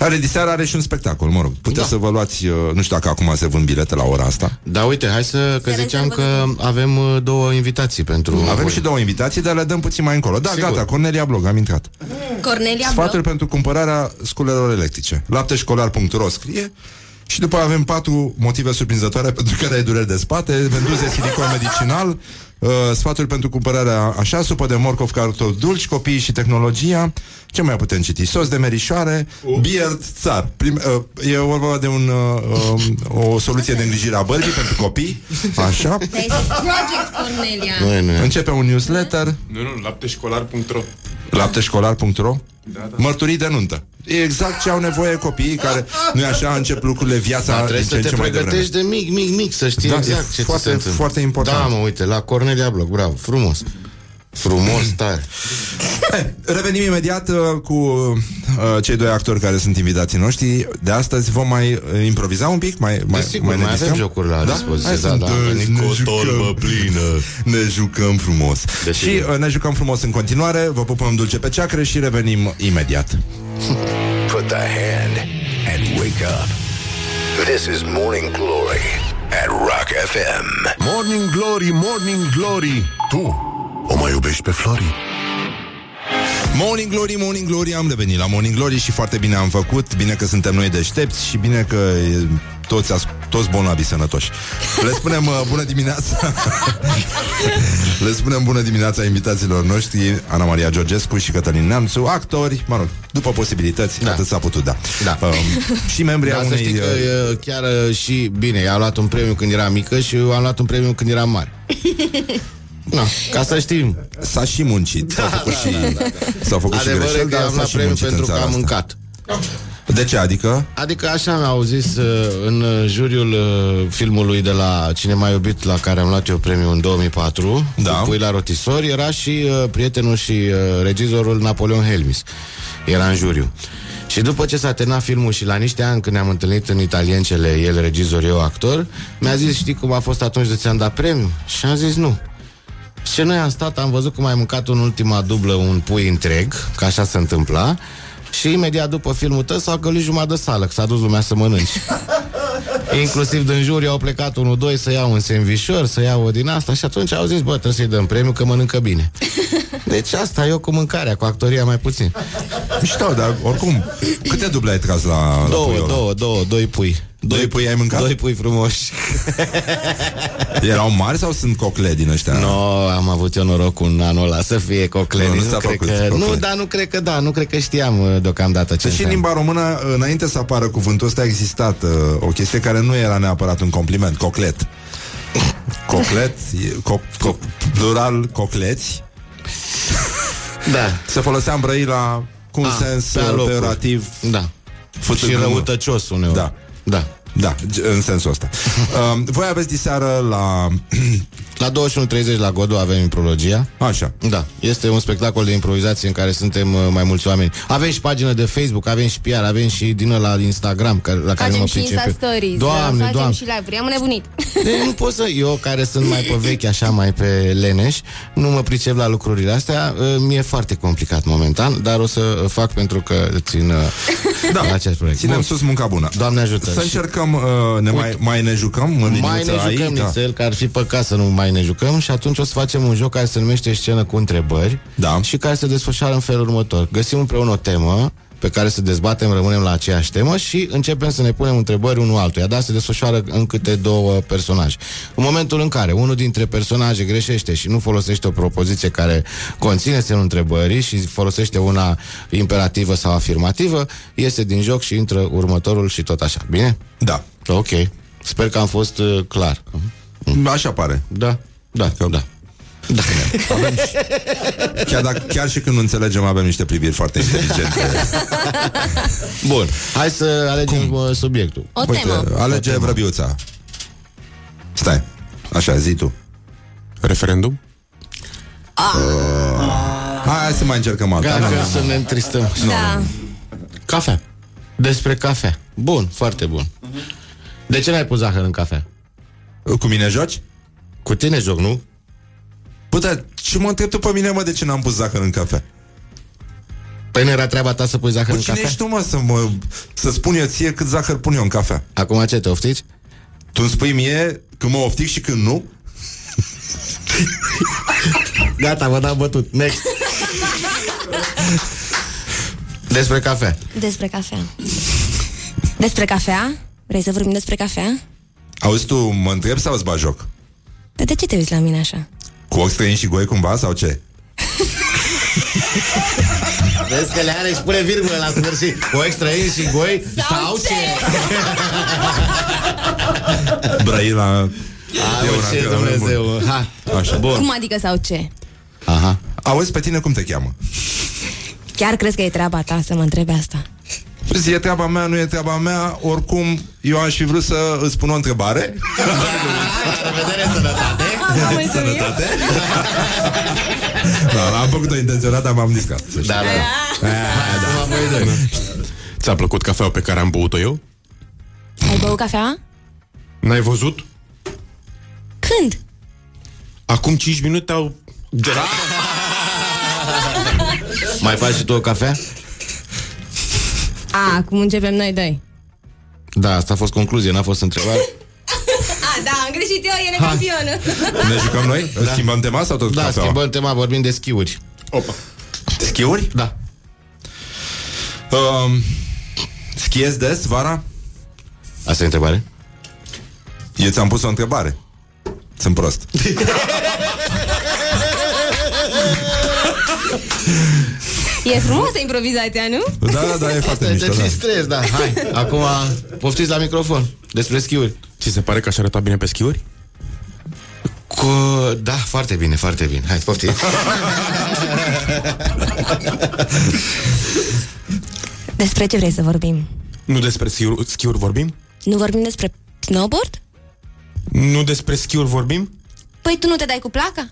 Are diseară are și un spectacol, mă rog Puteți Da. să vă luați, uh, nu știu dacă acum se vând bilete la ora asta Da, uite, hai să... Că Se ziceam că rezervă avem uh, două invitații pentru... Avem și două invitații, dar le dăm puțin mai încolo Da, Sigur. gata, Cornelia Blog, am intrat Cornelia Sfaturi Blog. pentru cumpărarea sculelor electrice. Lapteșcolar.ro scrie și după avem patru motive surprinzătoare pentru care ai dureri de spate, venduze silicon medicinal, uh, sfaturi pentru cumpărarea așa, supă de morcov, cartofi dulci, copii și tehnologia. Ce mai putem citi? Sos de merișoare, beard țar. Prim, uh, e vorba de un, uh, um, o soluție de îngrijire a bărbii pentru copii. Așa. Dar este Project Cornelia. Nu, nu. Începe un newsletter Nu, nu, lapteșcolar.ro lapteșcolar.ro Mărturii de nuntă. E exact ce au nevoie copiii care, nu e așa, încep lucrurile, viața Dar trebuie din ce să în te ce mai devreme. pregătești de mic, mic, mic, să știi Da, exact e ce foarte- ți se întâmplă. foarte important. Da, mă, uite, la Cornelia Bloc, bravo, frumos. Frumos, tare. [clears throat] Eh, Revenim imediat uh, cu uh, cei doi actori care sunt invitații noștri. De astăzi vom mai uh, improviza un pic, mai, mai, Desigur, mai, ne mai avem distrăm? jocuri la dispoziție, Hai da, să- da, am venit ne cu o jucăm. torbă plină. Ne jucăm frumos. Desigur. Și uh, ne jucăm frumos în continuare. Vă pupăm dulce pe ceacre și revenim imediat. Put the hand and wake up. This is Morning Glory at Rock FM. Morning Glory, Morning Glory Tu o mai iubești pe Flori? Morning Glory, Morning Glory, am revenit la Morning Glory și foarte bine am făcut, bine că suntem noi deștepți și bine că e, toți, as- toți bolnavi sănătoși. Le spunem uh, bună dimineața [laughs] Le spunem bună dimineața invitațiilor noștri Ana Maria Georgescu și Cătălin Neamțu Actori, mă rog, după posibilități Da. Atât s-a putut, da, Da. Um, Și membrii Da, a să unei știi că uh, e, chiar uh, și bine, ea a luat un premiu când era mică și eu am luat un premiu când eram mare. [laughs] No, ca să știm. S-a și muncit S-au făcut și, s-au făcut și Adevărul e greșeli că dar am s-a luat și premiu muncit în pentru că țara am asta. mâncat. De ce, adică? Adică așa mi-au zis uh, în uh, juriul uh, filmului de la Cine m-a iubit, la care am luat eu premiul în 2004, Da. cu Pui la rotisori, era și uh, prietenul și uh, regizorul Napoleon Helmis. Era în juriu. Și după ce s-a terminat filmul și la niște ani când ne-am întâlnit în italiencele, el regizor, eu actor, mi-a zis, știi cum a fost atunci de ți-am dat premiu? Și am zis, nu. Și noi am stat, am văzut cum ai mâncat în ultima dublă un pui întreg, că așa se întâmpla, și imediat după filmul tău s-a gălit jumătate de sală, că s-a dus lumea să mănânci. [laughs] Inclusiv din juri au plecat unul, doi să iau un sandvișor, să iau o din asta și atunci au zis, bă, trebuie să-i dăm premiu că mănâncă bine. [laughs] Deci asta eu cu mâncarea, cu actoria mai puțin. Mișto, dar oricum Câte duble ai tras la, la Două, puiul ăla? două, două, doi pui. Doi pui ai mâncat? Doi pui frumoși. [laughs] Erau mari sau sunt cocle din ăștia? No, am avut eu noroc cu un anul ăla să fie cocleni. Nu, Nu, nu s-a cred făcut că, cocleni. nu, dar nu cred că da, nu cred că știam uh, deocamdată ce Deci și în înseamnă. limba română, înainte să apară cuvântul ăsta, a existat uh, o chestie care nu era neapărat un compliment, coclet. Coclet, e, co- co- plural cocleți, Da. se folosea în Brăila cu un Ah, sens pe uh, alocuri. peorativ. Da. Fătând și în- răutăcios uneori. Da. Da. Da, g- în sensul ăsta. uh, [laughs] voi aveți diseară la... La 21.30 la Godu avem imprologia. Așa. Da, este un spectacol de improvizație în care suntem uh, mai mulți oameni. Avem și pagină de Facebook, avem și PR, avem și din la Instagram, care, la care nu Facem mă și Insta pricep. Stories, Doamne, facem doamne. și live-uri. Am nebunit. [laughs] Deci nu pot să... Eu, care sunt mai pe vechi, așa, mai pe leneș, nu mă pricep la lucrurile astea. Uh, Mi-e foarte complicat momentan, dar o să fac pentru că țin uh, Da. la acest proiect. Ținem Bun. sus munca bună. Doamne ajută. Să Și- încercăm, uh, ne mai, mai ne jucăm în Mai liniuță ne jucăm aici, da. nițel, că ar fi păcat să nu mai ne jucăm și atunci o să facem un joc care se numește scenă cu întrebări Da. și care se desfășoară în felul următor. Găsim împreună o temă pe care să dezbatem, rămânem la aceeași temă și începem să ne punem întrebări unul altuia, dar se desfășoară în câte două personaje. În momentul în care unul dintre personaje greșește și nu folosește o propoziție care conține semnul întrebării și folosește una imperativă sau afirmativă, iese din joc și intră următorul și tot așa. Bine? Da. Ok. Sper că am fost uh, clar. Așa pare. Da, da, Că- da. Da. Avem și, chiar, dacă, chiar și când nu înțelegem, avem niște priviri foarte inteligente. Bun, hai să alegem Cum? subiectul. O temă. alege vrăbiuța. Stai. Așa, zi tu. Referendum? Hai să mai încercăm alta. Gata, Nu, nu, să ne întristăm. Da. Cafea. Despre cafea. Bun, foarte bun. De ce n-ai pus zahăr în cafea? nu. Cu mine joci? Cu tine joc, nu? Bă, dar ce mă întreb tu pe mine, mă, de ce n-am pus zahăr în cafea? Păi nu era treaba ta să pui zahăr Bă, în cine cafea? ești tu, mă, să, mă, să spun eu ție cât zahăr pun eu în cafea? Acum ce, te oftiți? Tu îmi spui mie când mă oftic și când nu? Gata, vă dau bătut. Next. Despre cafea. Despre cafea. Despre cafea? Vrei să vorbim despre cafea? Auzi, tu mă întreb sau îți bagi joc? Dar de ce te uiți la mine așa? Cu ochi străini și goi cumva sau ce? Vezi că le are și pune virgulă la sfârșit. Cu extrain și goi sau, ce? [laughs] Brăila... Au, una, ce că- Dumnezeu. Ha. Așa. Bun. Cum adică sau ce? Aha. Auzi, pe tine cum te cheamă? Chiar crezi că e treaba ta să mă întrebi asta? Păi, E treaba mea, nu e treaba mea Oricum, eu aș fi vrut să îți pun o întrebare Revedere, sănătate. Sănătate da, Am făcut-o intenționat, dar m-am discat să știi. Da, da, da. Acum voi doi. Ți-a plăcut cafeaua pe care am băut-o eu? Ai băut cafea? N-ai văzut? Când? Acum 5 minute au... Mai faci și tu o cafea? A, acum începem noi doi. Da, asta a fost concluzie, n-a fost întrebare. [laughs] A, da, am greșit eu, e necampionă. Ne jucăm noi? Da. Schimbăm tema sau tot Da, cafeaua? schimbăm tema, vorbim de schiuri. Opa. Schiuri? Da. Um, schiezi des vara? Asta e întrebare? Eu ți-am pus o întrebare Sunt prost [laughs] E frumoasă improvizația, nu? Da, da, da, e foarte Te mișto da. distrezi, da. Hai, acum poftiți la microfon despre schiuri. Ți se pare că aș arăta bine pe schiuri? Cu... Da, foarte bine, foarte bine. Hai, poftiți. Despre ce vrei să vorbim? Nu despre schiuri, schiuri vorbim? Nu vorbim despre snowboard? Nu despre schiuri vorbim? Păi tu nu te dai cu placa?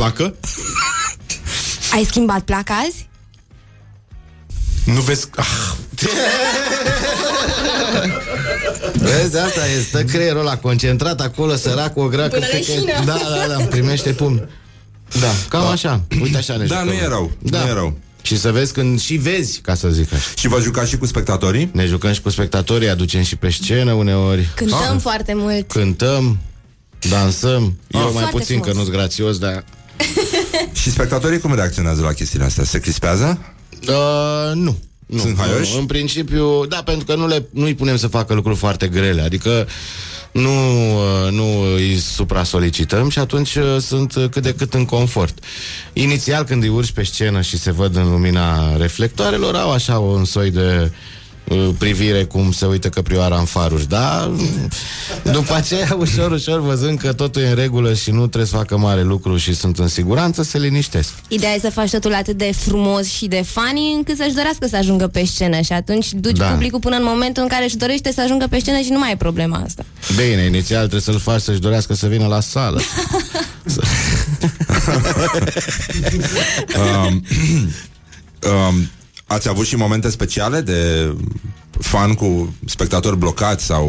Asta-i placă? Ai schimbat placa azi? Nu vezi... Ah, Vezi, asta e, stă creierul ăla concentrat acolo, săracul, o greacă. Până leșină. Da, da, da, primește pumn. Da, cam așa. Uite așa ne Da, jucăm. nu e rău, Da. nu e rău. Și să vezi când și vezi, ca să zic așa. Și vă jucați și cu spectatorii? Ne jucăm și cu spectatorii, aducem și pe scenă uneori. Cântăm foarte mult. Cântăm, dansăm. Eu mai Foarte puțin, că frumos. nu-s grațios, dar... Și spectatorii cum reacționează la chestiile astea? Se crispează? Uh, nu. Nu, Sunt haioși? nu, în principiu, da, pentru că nu le, nu-i punem să facă lucruri foarte grele, adică nu, uh, nu îi supra-solicităm și atunci uh, sunt uh, cât de cât în confort. Inițial, când îi urci pe scenă și se văd în lumina reflectoarelor, au așa un soi de uh, privire cum se uită căprioara în faruri, dar după aceea, ușor, ușor, văzând că totul e în regulă și nu trebuie să facă mare lucru și sunt în siguranță, se liniștesc. Ideea e să faci totul atât de frumos și de funny încât să-și dorească să ajungă pe scenă și atunci duci Da. publicul până în momentul în care își dorește să ajungă pe scenă și nu mai e problema asta. Bine, inițial trebuie să-l faci să-și dorească să vină la sală. [laughs] [laughs] Um, um, ați avut și momente speciale de fan cu spectatori blocați sau...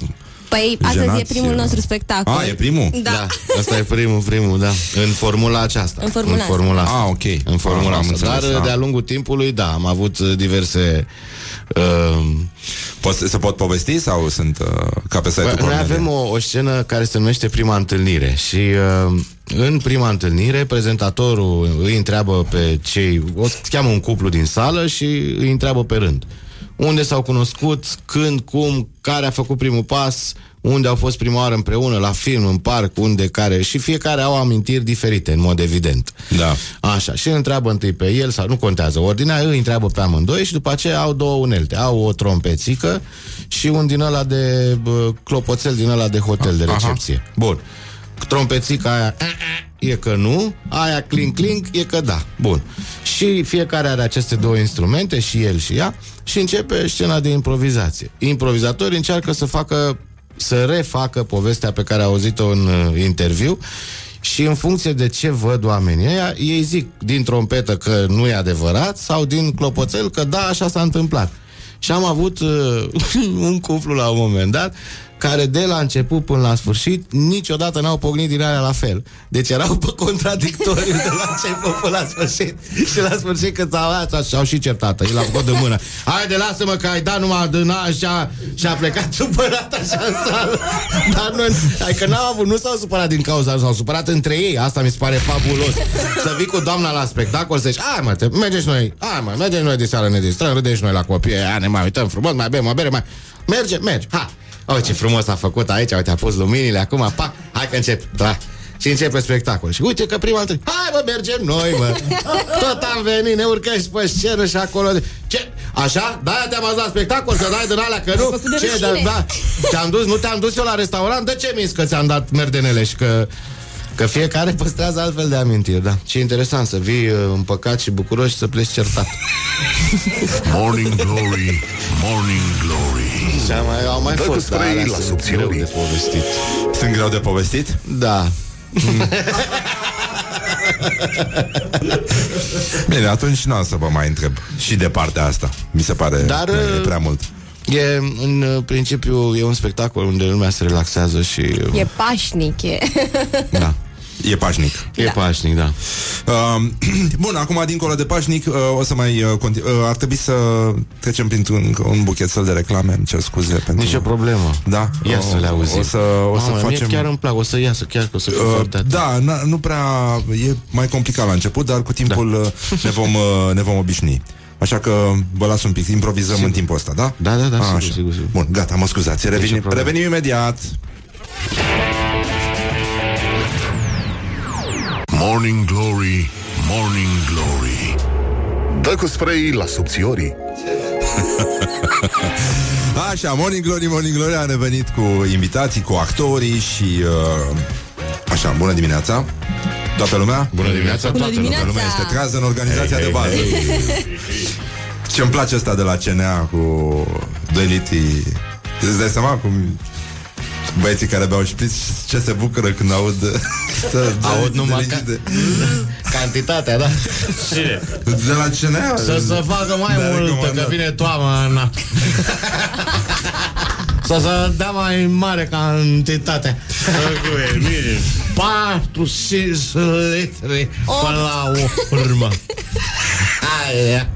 Uh, Păi, astăzi Jenați, e primul uh, nostru spectacol. A, e primul? Da. Da, asta e primul, primul, da. În formula aceasta. În formula în formula asta. Ah, ok. În formula Ah, am asta. Dar înțeles, da. de-a lungul timpului, da, am avut uh, diverse... Uh, Pot, se pot povesti sau sunt uh, ca pe site-ul Bă, Noi Cornelia? avem o, o scenă care se numește Prima Întâlnire și uh, în prima întâlnire prezentatorul îi întreabă pe cei, o să cheamă un cuplu din sală și îi întreabă pe rând. Unde s-au cunoscut, când, cum, care a făcut primul pas, unde au fost prima oară împreună, la film, în parc, unde, care, și fiecare au amintiri diferite, în mod evident. Da. Așa, și îl întreabă întâi pe el, sau nu contează ordinea, îi întreabă pe amândoi și după aceea au două unelte. Au o trompețică și un din ăla de bă, clopoțel din ăla de hotel, de recepție. Bun. Trompețica aia e că nu, aia clink clink e că da. Bun. Și fiecare are aceste două instrumente, și el și ea, și începe scena de improvizație. Improvizatorii încearcă să facă să refacă povestea pe care a auzit-o în uh, interviu și în funcție de ce văd oamenii ăia, ei zic din trompetă că nu e adevărat sau din clopoțel că da, așa s-a întâmplat. Și am avut uh, [laughs] un cuplu la un moment dat care de la început până la sfârșit niciodată n-au pognit din alea la fel. Deci erau pe contradictoriu de la început până la sfârșit. Și la sfârșit când s-au s-au, s-au și certat. El a făcut de mână. Haide, lasă-mă că ai dat numai din așa și a plecat supărat așa în sală. Dar nu, adică n-au avut, nu s-au supărat din cauza, s-au supărat între ei. Asta mi se pare fabulos. Să vii cu doamna la spectacol să zici, hai mă, te, mergeți noi, hai mă, mergem noi de seară, ne distrăm, râdem și noi la copii, aia, ne mai uităm frumos, mai bem o bere, mai... Merge, mergi, hai. Oh, ce frumos a făcut aici, uite, a pus luminile, acum, pa, hai că încep, da. Și începe spectacol. Și uite că prima întâlnire, hai mă, mergem noi, mă. [laughs] Tot am venit, ne urcăm și pe scenă și acolo. Ce? Așa? Da, te-am ajuns la spectacol, să dai din alea, că nu? făcut de Ce? Da, rușine. da. Te-am dus, nu te-am dus eu la restaurant? De ce mi că ți-am dat merdenele și că... Că fiecare păstrează altfel de amintiri, da. Ce interesant să vii uh, împăcat și bucuros și să pleci certat. [laughs] Morning Glory, Morning Glory Și am mai, au mai Dă cu fost, dar spray alea la sunt subțiorii. greu de povestit. Sunt greu de povestit? Da. [laughs] Bine, atunci nu o să vă mai întreb Și de partea asta Mi se pare Dar, e uh, prea mult E, în uh, principiu, e un spectacol unde lumea se relaxează și... uh, E pașnic, e. Da. [laughs] E pașnic E Da. pașnic, da. Uh, [clears throat] bun, acum dincolo de pașnic uh, O să mai uh, continu- uh, Ar trebui să trecem printr-un un buchetel de reclame Îmi cer scuze pentru... Nici o problemă. Da? Ia să le auzim. O să, o să Mamă, mie facem... chiar îmi plac, o să iasă, chiar că o să fiu Uh, foarte atent. da, na, nu prea E mai complicat la început Dar cu timpul Da. uh, ne, vom, uh, ne vom obișnui Așa că vă las un pic Improvizăm în timpul ăsta, da? Da, da, da, A, sigur, așa. sigur, sigur. Bun, gata, mă scuzați Revenim, problemă. revenim imediat Morning Glory, Morning Glory Dă cu spray la subțiorii [laughs] Așa, Morning Glory, Morning Glory a revenit cu invitații, cu actorii și... Uh, așa, bună dimineața! Toată lumea? Bună dimineața, Bună toată dimineața! Toată lumea este trează în organizația de bază. Ce-mi place asta de la CNA cu 2 litri... Îți dai seama cum băieții care beau șpriț ce se bucură când aud [laughs] să Aud numai de, ca- de, [laughs] Cantitatea, da. de la CNA Să se facă mai Da, multă, recomandat. că vine toamna. [laughs] Să se dea mai mare cantitate. Patru, cinci litri până la urmă. Aia.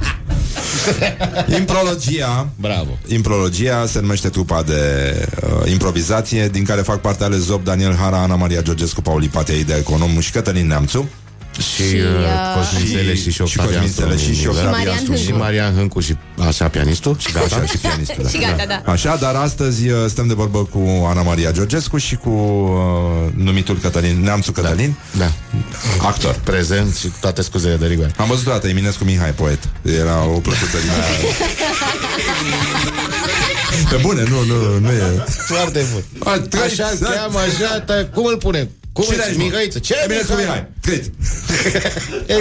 Imprologia Bravo. Imprologia se numește trupa de uh, improvizație din care fac parte ale Zob, Daniel Hara, Ana Maria Georgescu, Pauli Patei, Ida Economu și Cătălin Neamțu Și, Și, uh, uh, Cosmințele și, și, și Cosmințele și, și Marian Octavian Hâncu. Și Marian Hâncu și așa pianistul și gata. Așa, și pianistul, da. [laughs] Și gata, da. Așa, dar astăzi uh, stăm de vorbă cu Ana Maria Georgescu și cu uh, numitul Cătălin, Neamțu Cătălin, Da. actor. Prezent și cu toate scuzele de rigoare. Am văzut odată Eminescu Mihai, poet. Era o plăcuță din aia. Pe bune, nu, nu, nu e... Foarte bun. A, trei, Așa îl să- cheamă, așa, ta, cum îl punem? Cum Cine îl ești, mă? Mihaiță? Ce? Eminescu Mihai, Crit.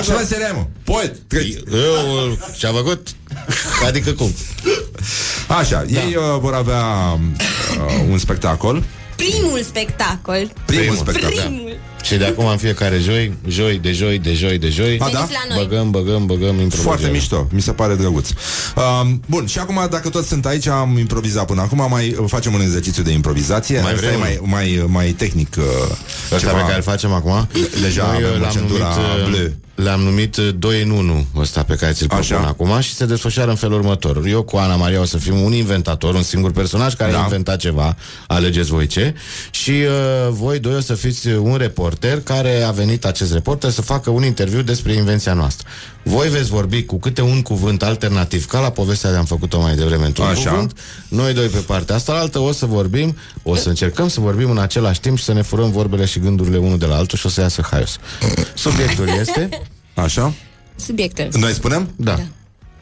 Ce meserie, mă? Poet, Crit. Eu, ce-a făcut? Adică cum? Așa, ei uh, vor avea uh, un spectacol. Primul spectacol. Primul, Primul. spectacol. Primul. Și de acum în fiecare joi, joi, de joi, de joi, de joi, A, da? Veniți la noi. băgăm, băgăm, băgăm improvizează. Foarte mișto, mi se pare drăguț. Uh, bun, și acum, dacă toți sunt aici, am improvizat până acum, mai uh, facem un exercițiu de improvizație. Mai Asta e vrem mai, mai, mai tehnic. Uh, Ăsta ceva. pe care îl facem acum Deja Noi, avem uh, o centură uh, bleu. L-am numit 2 în 1 ăsta pe care ți-l propun Așa. acum și se desfășoară în felul următor. Eu cu Ana Maria o să fim un inventator, un singur personaj care Da. a inventat ceva, alegeți voi ce, și uh, voi doi o să fiți un reporter care a venit acest reporter să facă un interviu despre invenția noastră. Voi veți vorbi cu câte un cuvânt alternativ, ca la povestea de am făcut-o mai devreme într-un Așa. cuvânt, noi doi pe partea asta, altă o să vorbim, o să încercăm să vorbim în același timp și să ne furăm vorbele și gândurile unul de la altul și o să iasă haios. Subiectul este, Așa? Subiectul. Noi spunem? da,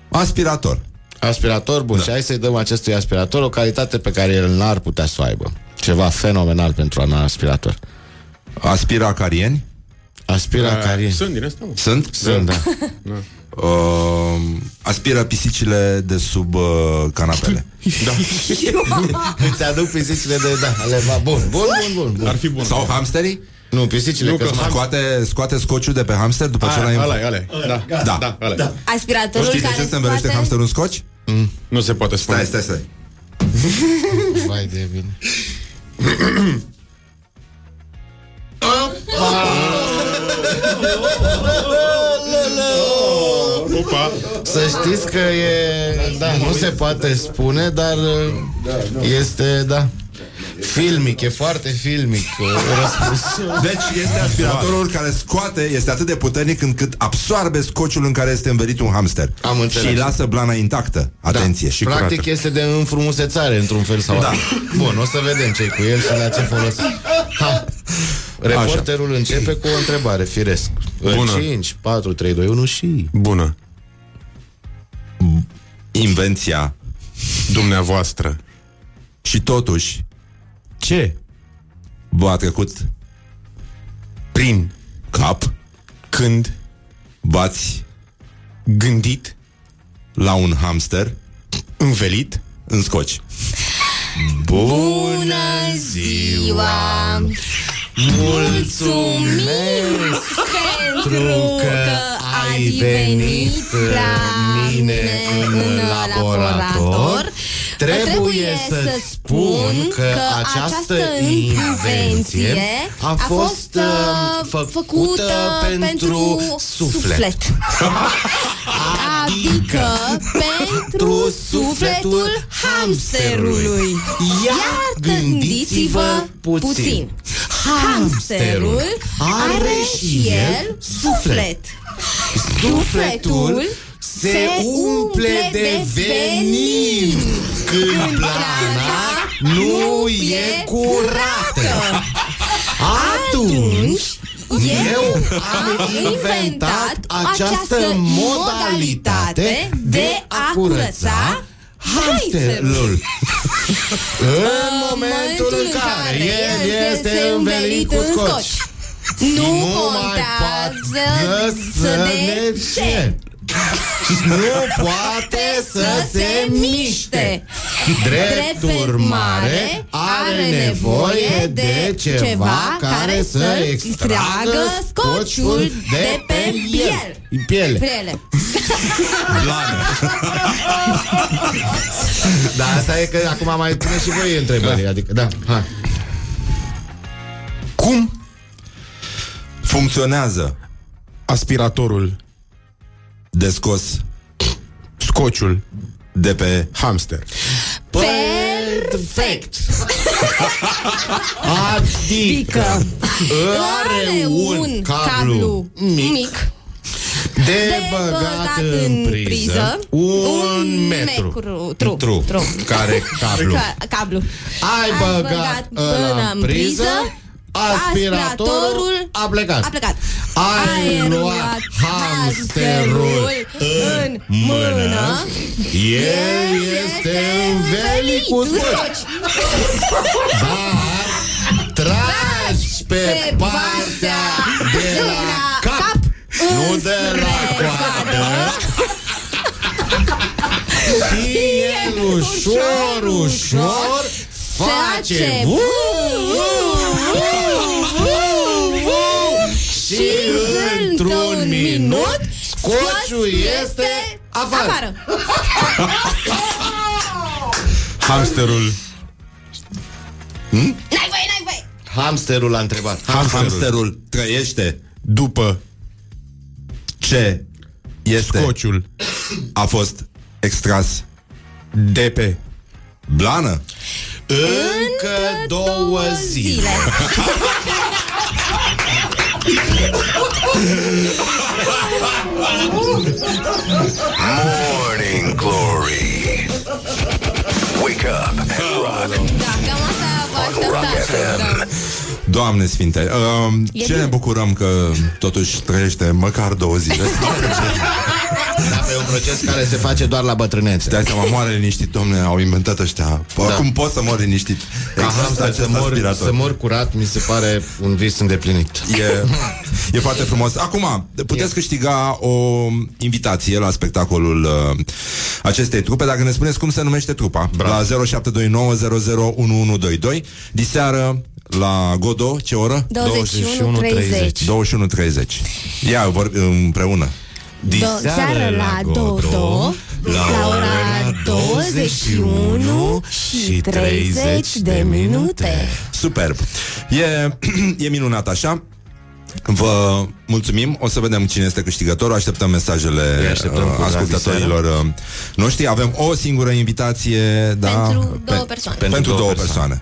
Aspirator. aspirator, bun, da. și hai să-i dăm acestui aspirator o calitate pe care el n-ar putea să o aibă. Ceva fenomenal pentru un aspirator. Aspira carieni. Aspira Uh, care... Sunt din asta, mă. Sunt? Sunt, da. Uh, aspiră pisicile de sub uh, canapele. Da. [laughs] Îți aduc pisicile de... Da, ale va. Bun, bun, bun, bun. bun. Ar fi bun. Sau hamsterii? Nu, pisicile Nu, că că sunt- Scoate, scoate scociul de pe hamster după ce l-ai... Aia, ăla, ăla, da, Da. da, da, ăla. da. Aspiratorul Știi de care ce se învelește scoate... hamsterul în scoci? Nu se poate spune. Stai, stai, stai. Vai de bine. [coughs] Opa. Să știți că e... Da, nu se poate spune, dar este, da... Filmic, e foarte filmic uh, răspuns. Deci este aspiratorul care scoate, este atât de puternic încât absoarbe scociul în care este învelit un hamster. Am înțeles. Și îi lasă blana intactă. Atenție. Da. Și Practic curată. este de înfrumusețare într-un fel sau Da. altul. Bun, o să vedem ce cu el și la ce folos. Ha. Reporterul începe cu o întrebare, firesc. În Bună. 5, 4, 3, 2, 1 și... Bună. Invenția. Dumneavoastră. Și totuși Ce? v-a trecut Prin cap, când v-ați gândit, la un hamster învelit, în scoci. Bună ziua! Mulțumesc pentru că ai venit la mine în laborator. Trebuie să spun că această invenție a fost uh, făcută pentru suflet. Adică pentru sufletul hamsterului. Iar gândiți-vă puțin. Hamsterul are și el suflet. Sufletul se umple de venin când plana nu e curată. Atunci eu am inventat această modalitate de a curăța hamsterul. În momentul în care el este învelit cu scoci, Nu nu mai contează poate să ne ce. Nu poate să se miște. Drept urmare, are nevoie de ceva care să extragă scociul de pe el. Piele. Piele. Da, asta e că acum mai pune și voi întrebări. Adică, da, hai. cum Funcționează aspiratorul, de scos scociul, de pe hamster. Perfect! [laughs] Adică are un cablu mic de băgat în priză un metru. Tru, Tru. tru. Care cablu? Ca- cablu. Ai băgat ăla în priză, aspiratorul a plecat. A plecat. Ai luat hamsterul în mână, El este învelit cu scoci. Dar tragi pe partea de la cap, nu de la coadă. Și el ușor, ușor face vu, vu, vu, vu, și într-un minut scociul este afară. afară. [laughs] Hamsterul N-ai voie, n-ai voie. Hamsterul a întrebat. Hamsterul trăiește după ce este Scociul a fost extras de pe blană. Încă două zile. [laughs] Morning Glory. Wake up and rock. Da, cam asta vă Rock așteptați. Da. Doamne Sfinte, uh, E ce bine. ne bucurăm că totuși trăiește măcar două zile. [laughs] Dar pe un proces care se face doar la bătrânețe. Dai seama, moare liniștit, domne, au inventat ăștia. Da. Acum pot să mor liniștit. Ca Există hamster să acest mor, aspirator. să mor curat mi se pare un vis îndeplinit. E, e foarte frumos. Acum, puteți câștiga o invitație la spectacolul uh, acestei trupe, dacă ne spuneți cum se numește trupa. Bravo. La 0729001122. Diseară la Godo, ce oră? 21, 30. 21.30. Ia, vor, împreună. Do- seară la Dodo, la ora 21 și 30 de minute. Superb. E, [clears throat] e minunat așa. Vă mulțumim. O să vedem cine este câștigătorul. Așteptăm mesajele Îi așteptăm uh, cu drag ascultătorilor uh, noștri. Avem o singură invitație da, Pentru două persoane. Pentru, pentru două persoane.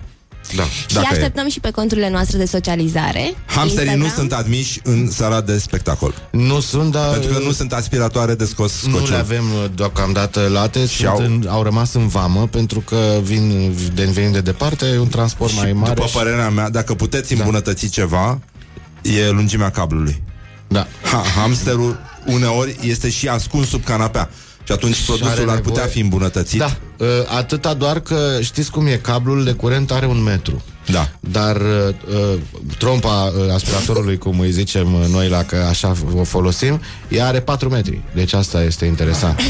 Da. Și Dacă e. așteptăm și pe conturile noastre de socializare. Hamsterii nu Instagram. sunt admiși în sala de spectacol. Nu sunt, dar Pentru că nu sunt aspiratoare de scos nu scociul. le avem uh, deocamdată late, Și sunt au- în, au rămas în vamă pentru că vin de venind de departe, e un transport mai mare. După și- părerea mea, dacă puteți îmbunătăți ceva, e lungimea cablului. Da. Ha, hamsterul uneori este și ascuns sub canapea. Și atunci produsul are ar nevoie- putea fi îmbunătățit. Da, uh, atâta doar că știți cum e, cablul de curent are un metru. Da. Dar uh, uh, trompa uh, aspiratorului, cum îi zicem uh, noi la că așa o folosim, ea are 4 metri. Deci asta este interesant. [laughs]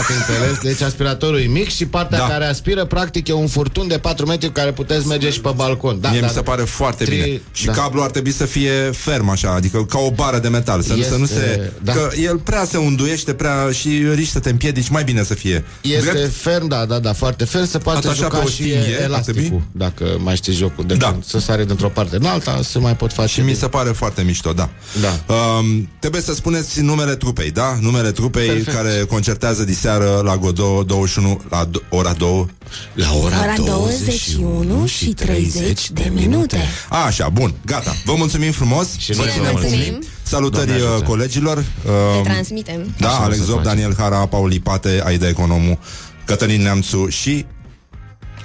Ați înțeles? Deci aspiratorul e mic și partea Da. care aspiră practic e un furtun de 4 metri cu care puteți merge și pe balcon. Da, Mie da, mi se da. pare foarte Tri- bine. Și da. cablul ar trebui să fie ferm așa, adică ca o bară de metal, să, Este- să nu se... da. Că el prea se unduiește, prea și riști să te împiedici, mai bine să fie. Este Drept? ferm, da, da, da, foarte ferm Se poate Atașat juca pe o și stinghe, ar elasticul trebui? Dacă mai știi jocul de Da. când Să sare dintr-o parte în alta Se mai pot face Și mi se pare foarte mișto, da. Da. Um, trebuie să spuneți numele trupei, da? Numele trupei Perfect. care concertează diseară la Godot 21 la do- ora 2. La ora, Ora 21 și 30 de minute. A, așa, bun, gata. Vă mulțumim frumos. Și noi Bine, vă mulțumim. mulțumim. Salutări Doamne ajută. uh, colegilor. Te Um, transmitem. Da, Așa o Alex să Zob, facem. Daniel Hara, Paul Ipate, Aida Economu, Cătălin Neamțu și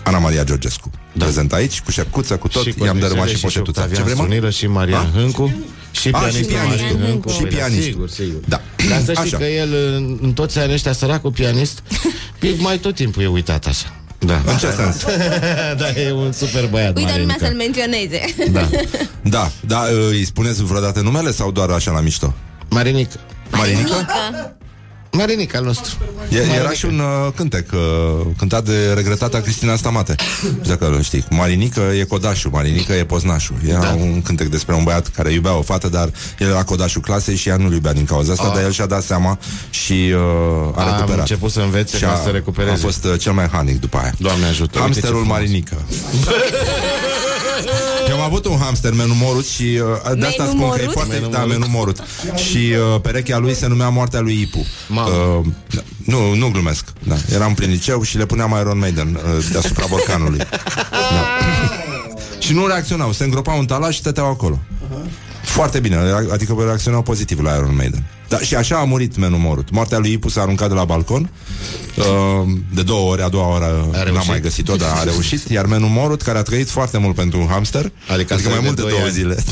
Ana Maria Georgescu. Da. Prezent aici, cu șercuță, cu tot, Și i-am dărâmat Corneliu și poșetuța. Ce Octavian vrem? mă? Suniră și Marian A? Hâncu Și A, și pianistul pianistul. Marian Hâncu Și Păi da, pianistul. Sigur, sigur Da. Dar să știi Așa. că el în, în toți anii ăștia Săracul pianist [laughs] e Mai tot timpul e uitat așa da. În ce sens? [laughs] da, e un super băiat Uite lumea Marinica. să-l menționeze. Da. [laughs] Da, da, uh, îi spuneți vreodată numele sau doar așa la mișto? Marinic Marinica? Marinica al nostru E, era Marinica. și un uh, cântec uh, cântat de regretata Cristina Stamate. Dacă îl știi. Marinică e codașul, Marinică e poznașul. Era da. un cântec despre un băiat care iubea o fată, dar el era codașul clasei și ea nu-l iubea din cauza asta, Ah. dar el și-a dat seama și uh, a A recuperat. început să învețe și ca a, să recupereze. A fost uh, cel mai hanic după aia. Doamne ajută, uite ce Hamsterul frumos. Marinică. [laughs] Eu am avut un hamster menumorut și uh, de asta spun că e Menumorut? foarte Menumorut. da, menumorut. Și uh, perechea lui se numea Moartea lui Ipu. Mamă. Uh, nu, nu glumesc. Da. Eram prin liceu și le puneam Iron Maiden uh, deasupra borcanului. Da. și nu reacționau, se îngropau în talas și stăteau acolo. Foarte bine, rea- adică reacționau pozitiv la Iron Maiden. Da, și așa a murit Menu Morut. Moartea lui Ipu s-a aruncat de la balcon. Uh, de două ori, a doua oră n-am reușit? mai găsit-o, dar a [laughs] reușit. Iar Menu Morut, care a trăit foarte mult pentru un hamster, Adică adică asta mai de mult de doi două ani. zile, [laughs]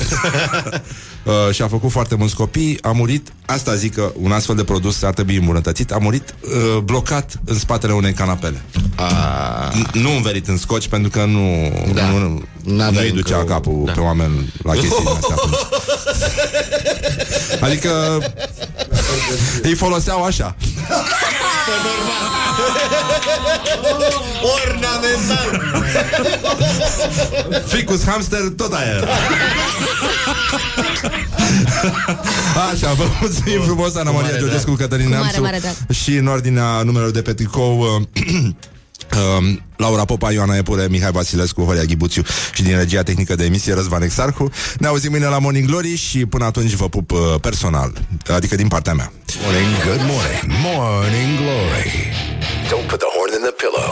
[laughs] uh, și a făcut foarte mulți copii, a murit, asta zic că un astfel de produs ar trebui îmbunătățit, a murit uh, blocat în spatele unei canapele. A, N- Nu învelit în scoci pentru că nu, Da. nu, nu N-avea îi ducea încă o- capul da. pe oameni la chestii din astea atunci. Adică îi foloseau așa. [laughs] Ornamental Ficus hamster, tot aia era. [laughs] Așa, vă mulțumim frumos, Ana Maria mare Georgescu, Cătălin Cu mare, Neamțu mare drag. și în ordinea numelor de pe tricou [clears throat] uh, Um, Laura Popa, Ioana Epure, Mihai Vasilescu, Horia Ghibuțiu și din regia tehnică de emisie Răzvan Exarhu. Ne auzim mâine la Morning Glory și până atunci vă pup uh, personal, adică din partea mea. Morning, good morning. Morning Glory. Don't put the horn in the pillow.